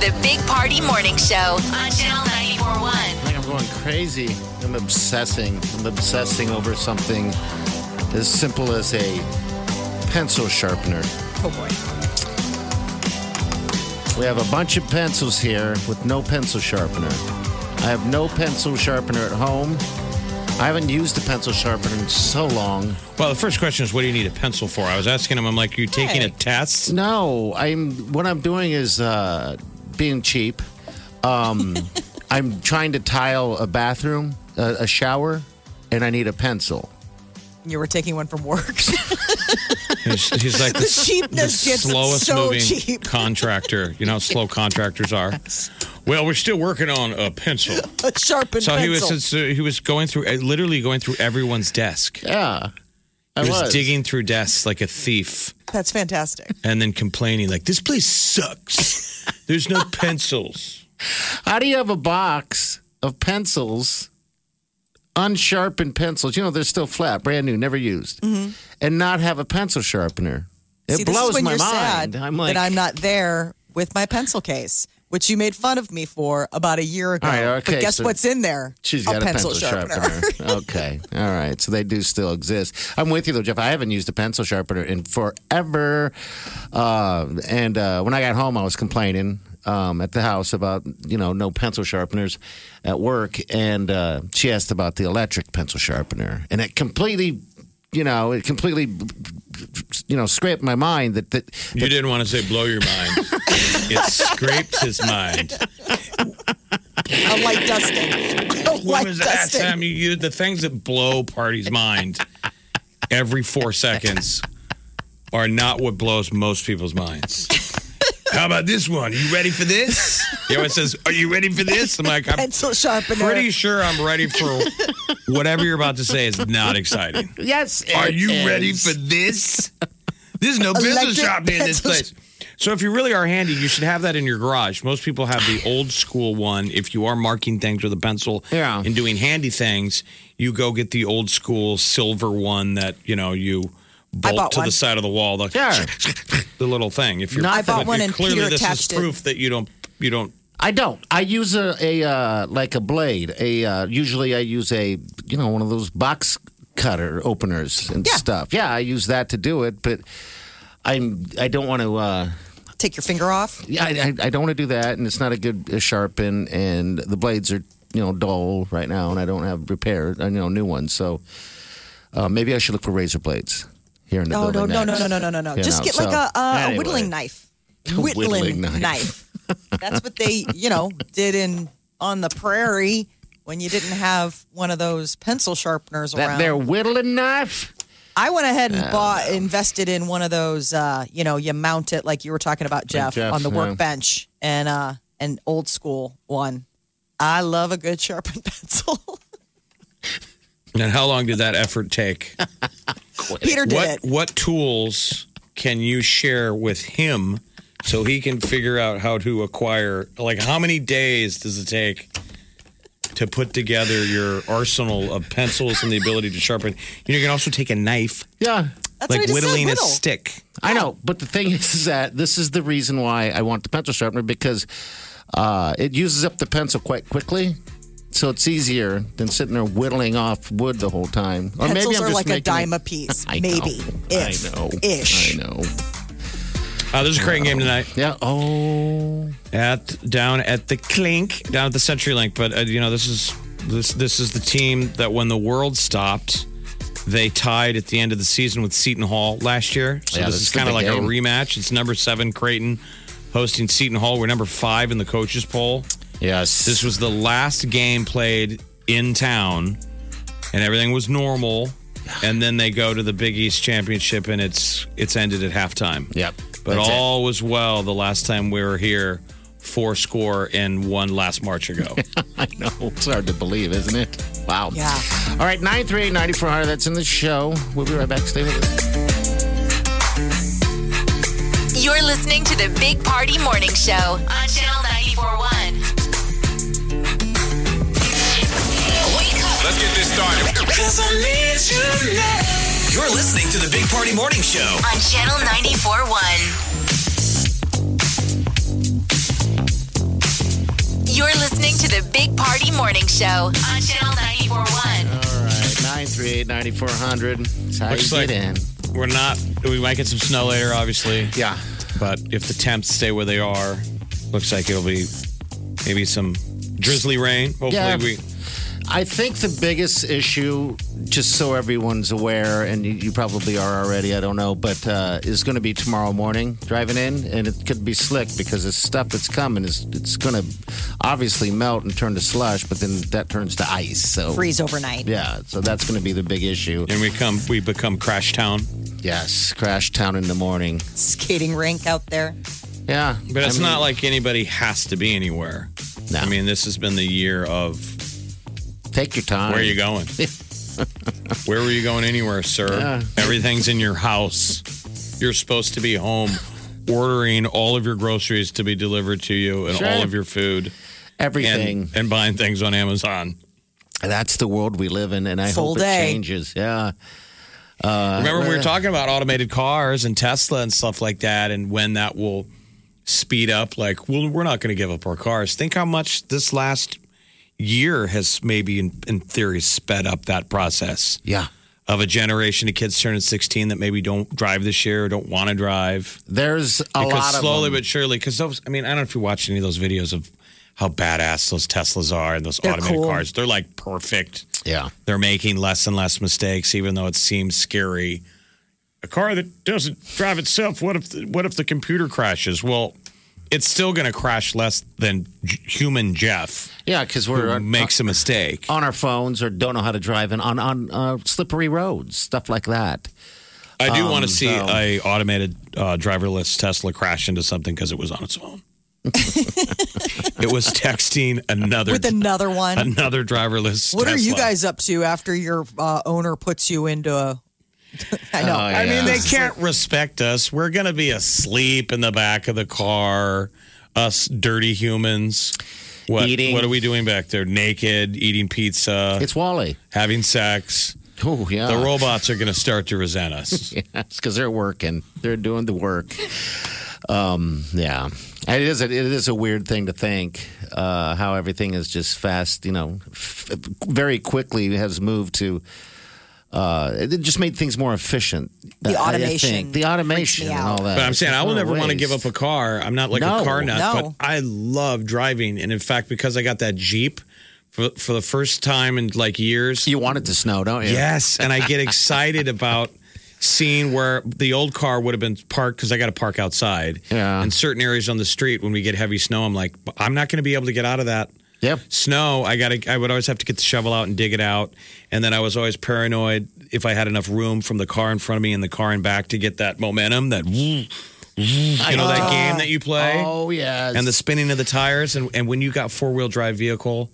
to the Big Party Morning Show on Channel 94.1. I think I'm going crazy. I'm obsessing. I'm obsessing over something as simple as a pencil sharpener. Oh boy. We have a bunch of pencils here with no pencil sharpener. I have no pencil sharpener at home. I haven't used a pencil sharpener in so long. Well, the first question is, what do you need a pencil for? I was asking him. I'm like, are you taking a test? No, I'm. What I'm doing is uh, being cheap. Um, I'm trying to tile a bathroom, a, a shower, and I need a pencil. You were taking one from work. He's, he's like the, The cheapness the gets slowest so moving cheap. contractor. You know how slow contractors are. Well, we're still working on a pencil. a sharpened So he pencil. was uh, he was going through uh, literally going through everyone's desk. Yeah, I He was, was digging through desks like a thief, That's fantastic. and then complaining like, "This place sucks. There's no pencils." How do you have a box of pencils, unsharpened pencils? You know, they're still flat, brand new, never used, and not have a pencil sharpener? It Mm-hmm. See, this blows is when my you're mind. sad I'm like, that I'm not there with my pencil case, which you made fun of me for about a year ago. Right, okay, but guess so what's in there? She's got a pencil, sharpener. okay. All right. So they do still exist. I'm with you though, Jeff. I haven't used a pencil sharpener in forever. Uh, and uh, when I got home, I was complaining um, at the house about you know no pencil sharpeners at work, and uh, she asked about the electric pencil sharpener, and it completely. You know, it completely, you know, scraped my mind that, that You didn't want to say blow your mind. it scraped his mind. A light dusting. A When light was the last dusting. time you used the things that blow party's mind every four seconds are not what blows most people's minds. How about this one? Are You ready for this? He always says, Are you ready for this? I'm like, I'm Pencil sharpener. pretty sure I'm ready for whatever you're about to say is not exciting. yes, Are it you is. ready for this? There's no business Electric shopping in this pencil place. So if you really are handy, you should have that in your garage. Most people have the old school one. If you are marking things with a pencil Yeah. and doing handy things, you go get the old school silver one that, you know, you bolt to one. the side of the wall. The, Sure. the little thing. If you're Not I bought one and clearly Peter this is attached it. proof that you don't you don't I don't. I use a, a uh, like a blade. A uh, usually I use a you know one of those box cutter openers and Yeah. stuff. Yeah, I use that to do it, but I'm I don't want to. Uh, Take your finger off. yeah, I, I, I don't want to do that, and it's not a good uh, sharpen, and the blades are you know dull right now, and I don't have repair, you know, new ones. So uh, maybe I should look for razor blades here in the No, no, building. no, no, next. no, no, no, no, no. Just know, get like a, a, anyway. a whittling knife. whittling Whittling knife. knife. That's what they, you know, did in on the prairie when you didn't have one of those pencil sharpeners That around. their whittling knife. I went ahead and bought, invested in one of those. Uh, you know, you mount it like you were talking about, Jeff, Jeff, on the yeah. workbench, and uh, an old school one. I love a good sharpened pencil. And how long did that effort take? Peter did what it. what tools can you share with him so he can figure out how to acquire like how many days does it take to put together your arsenal of pencils and the ability to sharpen you know you can also take a knife Yeah. That's like what I just said, whittling a whittle. stick I know, but the thing is, is that this is the reason why I want the pencil sharpener because uh, it uses up the pencil quite quickly. So it's easier than sitting there whittling off wood the whole time. Or Pencils maybe I'm are just like a making dime a piece, I maybe. know. If, I know. ish. I know. uh, there's a crane game tonight Yeah. Oh. at down at the clink down at the CenturyLink but uh, you know this is This this is the team that when the world stopped, they tied at the end of the season with Seton Hall last year. So Yeah, this that's is the kind of big like game. a rematch. It's number seven Creighton hosting Seton Hall. We're number five in the coaches poll. Yes. This was the last game played in town, and everything was normal. And then they go to the Big East Championship, and it's it's ended at halftime. Yep. But That's it. all was well the last time we were here, four score and one last March ago. I know. It's hard to believe, isn't it? Wow. Yeah. All right, 938 9400. That's in the show. We'll be right back. Stay with us. You're listening to the Big Party Morning Show on Channel 941. Up Let's get this started. You're listening to the Big Party Morning Show. on Channel 941. You're listening to the Big Party Morning Show on Channel 941. All right, 938 9400. That's how Looks you like get in. we're not. We might get some snow later, obviously. Yeah. But if the temps stay where they are, looks like it'll be maybe some drizzly rain. Hopefully, Yeah. we. I think the biggest issue, just so everyone's aware, and you, you probably are already, I don't know, but uh, is going to be tomorrow morning driving in, and it could be slick because the stuff that's coming is it's going to obviously melt and turn to slush, but then that turns to ice. So Freeze overnight. Yeah, so that's going to be the big issue. And we come. We become crash town. Yes, crash town in the morning. Skating rink out there. Yeah, But it's I mean, not like anybody has to be anywhere. No. I mean, this has been the year of take your time. where are you going? Where were you going anywhere, sir? Yeah. Everything's in your house. You're supposed to be home ordering all of your groceries to be delivered to you and Sure. all of your food Everything. and, and buying things on Amazon. That's the world we live in, and I Full hope day. it changes. Yeah. Uh, Remember, we were uh, talking about automated cars and Tesla and stuff like that, and when that will speed up. Like, well, we're not going to give up our cars. Think how much this last year has maybe, in, in theory, sped up that process Yeah. of a generation of kids turning 16 that maybe don't drive this year or don't want to drive. There's a because lot of slowly them. but surely, because those, I mean, I don't know if you watch any of those videos of how badass those Teslas are and those They're automated cool. cars. They're like perfect. yeah. They're making less and less mistakes, even though it seems scary. A car that doesn't drive itself. What if the, what if the computer crashes? Well, it's still going to crash less than human Jeff Yeah, because we're makes a mistake. on our phones or don't know how to drive in on on uh, slippery roads, stuff like that. I do want Um, to see so- a automated uh, driverless Tesla crash into something because it was on its phone. it was texting another With another one. another driverless. What are you guys up to after your uh, owner puts you into a? I know. Oh, I mean, they can't respect us. We're going to be asleep in the back of the car, us dirty humans. What, Eating. what are we doing back there? Naked, eating pizza, It's Wally. having sex. Oh yeah. The robots are going to start to resent us. Yes, because they're working. They're doing the work. Um, yeah, it is. A, it is a weird thing to think uh, how everything is just fast. You know, f- very quickly has moved to. Uh, it just made things more efficient. The I- I automation think. the automation and all that. But I'm saying I will never more want to give up a car. I'm not like No, a car nut, no. but I love driving. And in fact, because I got that Jeep for, for the first time in like years, You want it to snow, don't you? Yes, and I get excited about seeing where the old car would have been parked because I got to park outside. Yeah. In certain areas on the street, when we get heavy snow, I'm like, I'm not going to be able to get out of that Yep. snow. I got to. I would always have to get the shovel out and dig it out, and then I was always paranoid if I had enough room from the car in front of me and the car in back to get that momentum. That you know that game that you play. Oh yes. And the spinning of the tires, and, and when you got four wheel drive vehicle,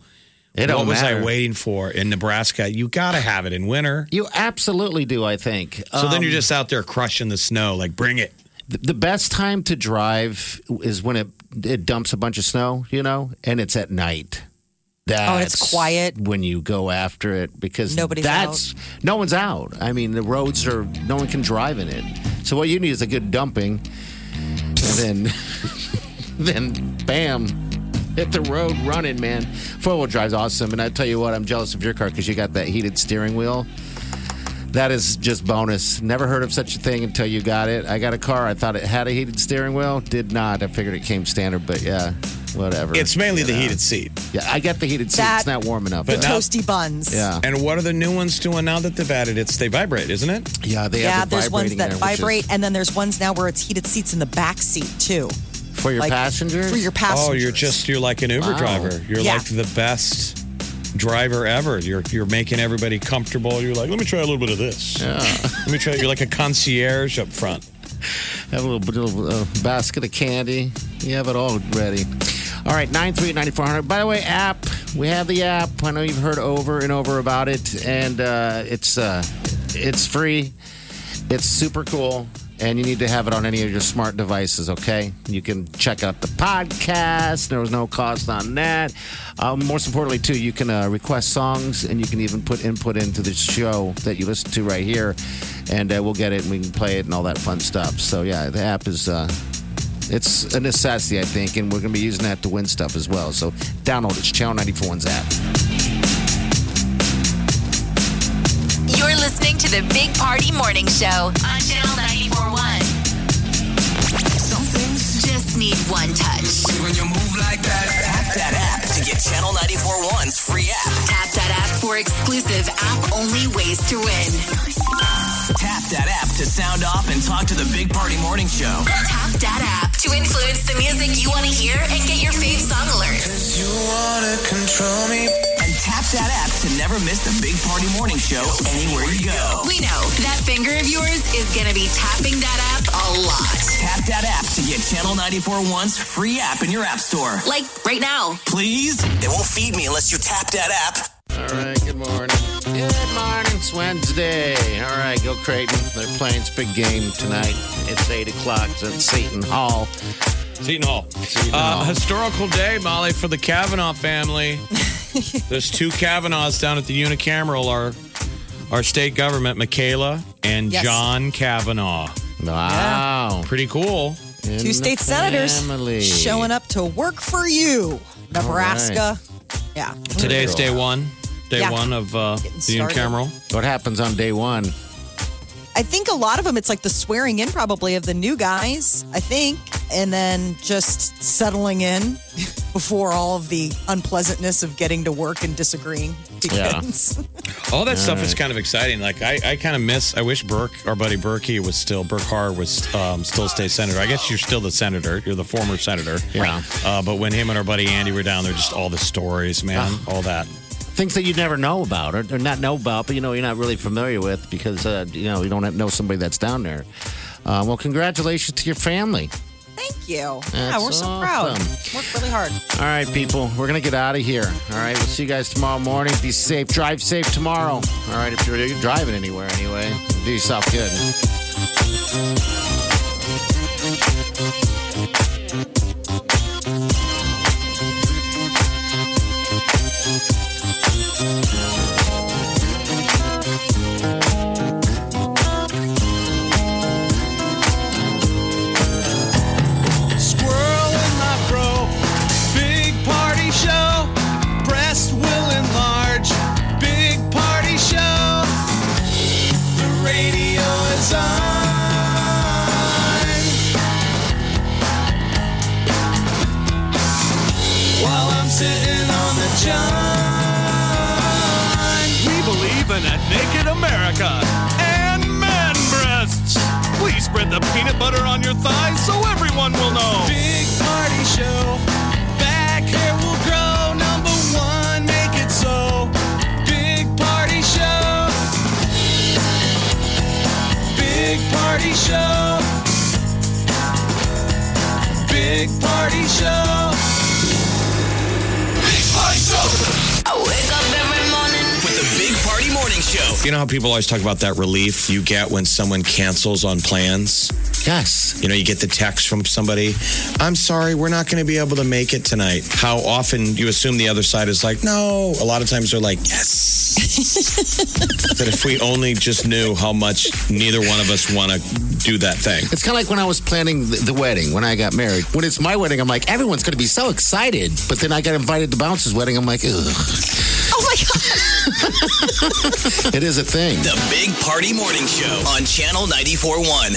it what was matter. I waiting for in Nebraska? You got to have it in winter. You absolutely do. I think. So then Um, you're just out there crushing the snow, like bring it. The- best time to drive is when it it dumps a bunch of snow, you know, and it's at night. That's Oh, and it's quiet. when you go after it because Nobody's that's no one's out. I mean, the roads are no one can drive in it. So what you need is a good dumping, and then then bam, hit the road running, man. Four wheel drive's awesome, and I tell you what, I'm jealous of your car because you got that heated steering wheel. That is just bonus. Never heard of such a thing until you got it. I got a car. I thought it had a heated steering wheel. Did not. I figured it came standard, but yeah, whatever. It's mainly you the know. heated seat. Yeah, I get the heated seat. That- it's not warm enough. But though. now- Toasty buns. yeah, And what are the new ones doing now that they've added? It's they vibrate, isn't it? yeah, they Yeah, have the there's ones vibrating that there, which is vibrate, and then there's ones now where it's heated seats in the back seat too. for your like, passengers. For your passengers. Oh, you're just you're like an Uber Wow. driver. You're Yeah. like the best driver ever. You're you're making everybody comfortable. You're like, let me try a little bit of this. Yeah. Let me try. You're like a concierge up front. Have a little, little uh, basket of candy. You have it all ready. All right, 938-9400. By the way, app. We have the app. I know you've heard over and over about it, and uh, it's uh, it's free. It's super cool, and you need to have it on any of your smart devices. Okay, you can check out the podcast. There was no cost on that. Um, most importantly, too, you can uh, request songs, and you can even put input into the show that you listen to right here, and uh, we'll get it and we can play it and all that fun stuff. So yeah, the app is. Uh, it's a necessity, I think, and we're going to be using that to win stuff as well. So download it. It's Channel 94's app. You're listening to the Big Party Morning Show on Channel 941. Just need one touch. When you move like that, tap that app to get Channel 941's free app. Tap that app for exclusive app only ways to win. Tap that app to sound off and talk to the Big Party Morning Show. Tap that app to influence the music you want to hear and get your fave song alerts. You wanna control me. And tap that app to never miss the Big Party Morning Show anywhere you go. We know that finger of yours is going to be tapping that app a lot. Tap that app to get Channel 941's free app in your app store. Like right now. Please? They won't feed me unless you tap that app. All right, good morning. Good morning. It's Wednesday. All right, go Creighton. They're playing this big game tonight. It's 8 o'clock. It's at Seton Hall. Seton Hall. Seton Uh, historical day, Molly, for the Cavanaugh family. There's two Cavanaughs down at the unicameral. Our our state government, Machaela and Yes. John Cavanaugh. Wow. Pretty cool. In Two the state senators family. showing up to work for you, Nebraska. Yeah. Today's day one. Day Yeah. one of uh, Getting the started. unicameral. What happens on day one? I think a lot of them, it's like the swearing in probably of the new guys, I think, and then just settling in before all of the unpleasantness of getting to work and disagreeing begins. All that stuff is kind of exciting. Like I, I kind of miss. I wish Burke, our buddy Berkey, was still Burke Harr was um, still state senator. I guess you're still the senator. You're the former senator. Yeah. Uh, but when him and our buddy Andy were down there, just all the stories, man, all that. Things that you never know about, or, or not know about, but you know you're not really familiar with because uh, you know you don't know somebody that's down there. Uh, well, congratulations to your family. Thank you. yeah, we're so proud. Worked really hard. All right, people, we're gonna get out of here. All right, we'll see you guys tomorrow morning. Be safe. Drive safe tomorrow. All right, if you're you're driving anywhere, anyway, do yourself good. Everyone will know. Show. You know how people always talk about that relief you get when someone cancels on plans? Yes. You know, you get the text from somebody, I'm sorry, we're not going to be able to make it tonight. How often you assume the other side is like, no. A lot of times they're like, yes. that if we only just knew how much neither one of us want to do that thing. It's kind of like when I was planning the, the wedding when I got married. When it's my wedding, I'm like, everyone's going to be so excited. But then I got invited to Bounce's wedding. I'm like, ugh. Oh my God. it is a thing. The Big Party Morning Show on Channel 94.1.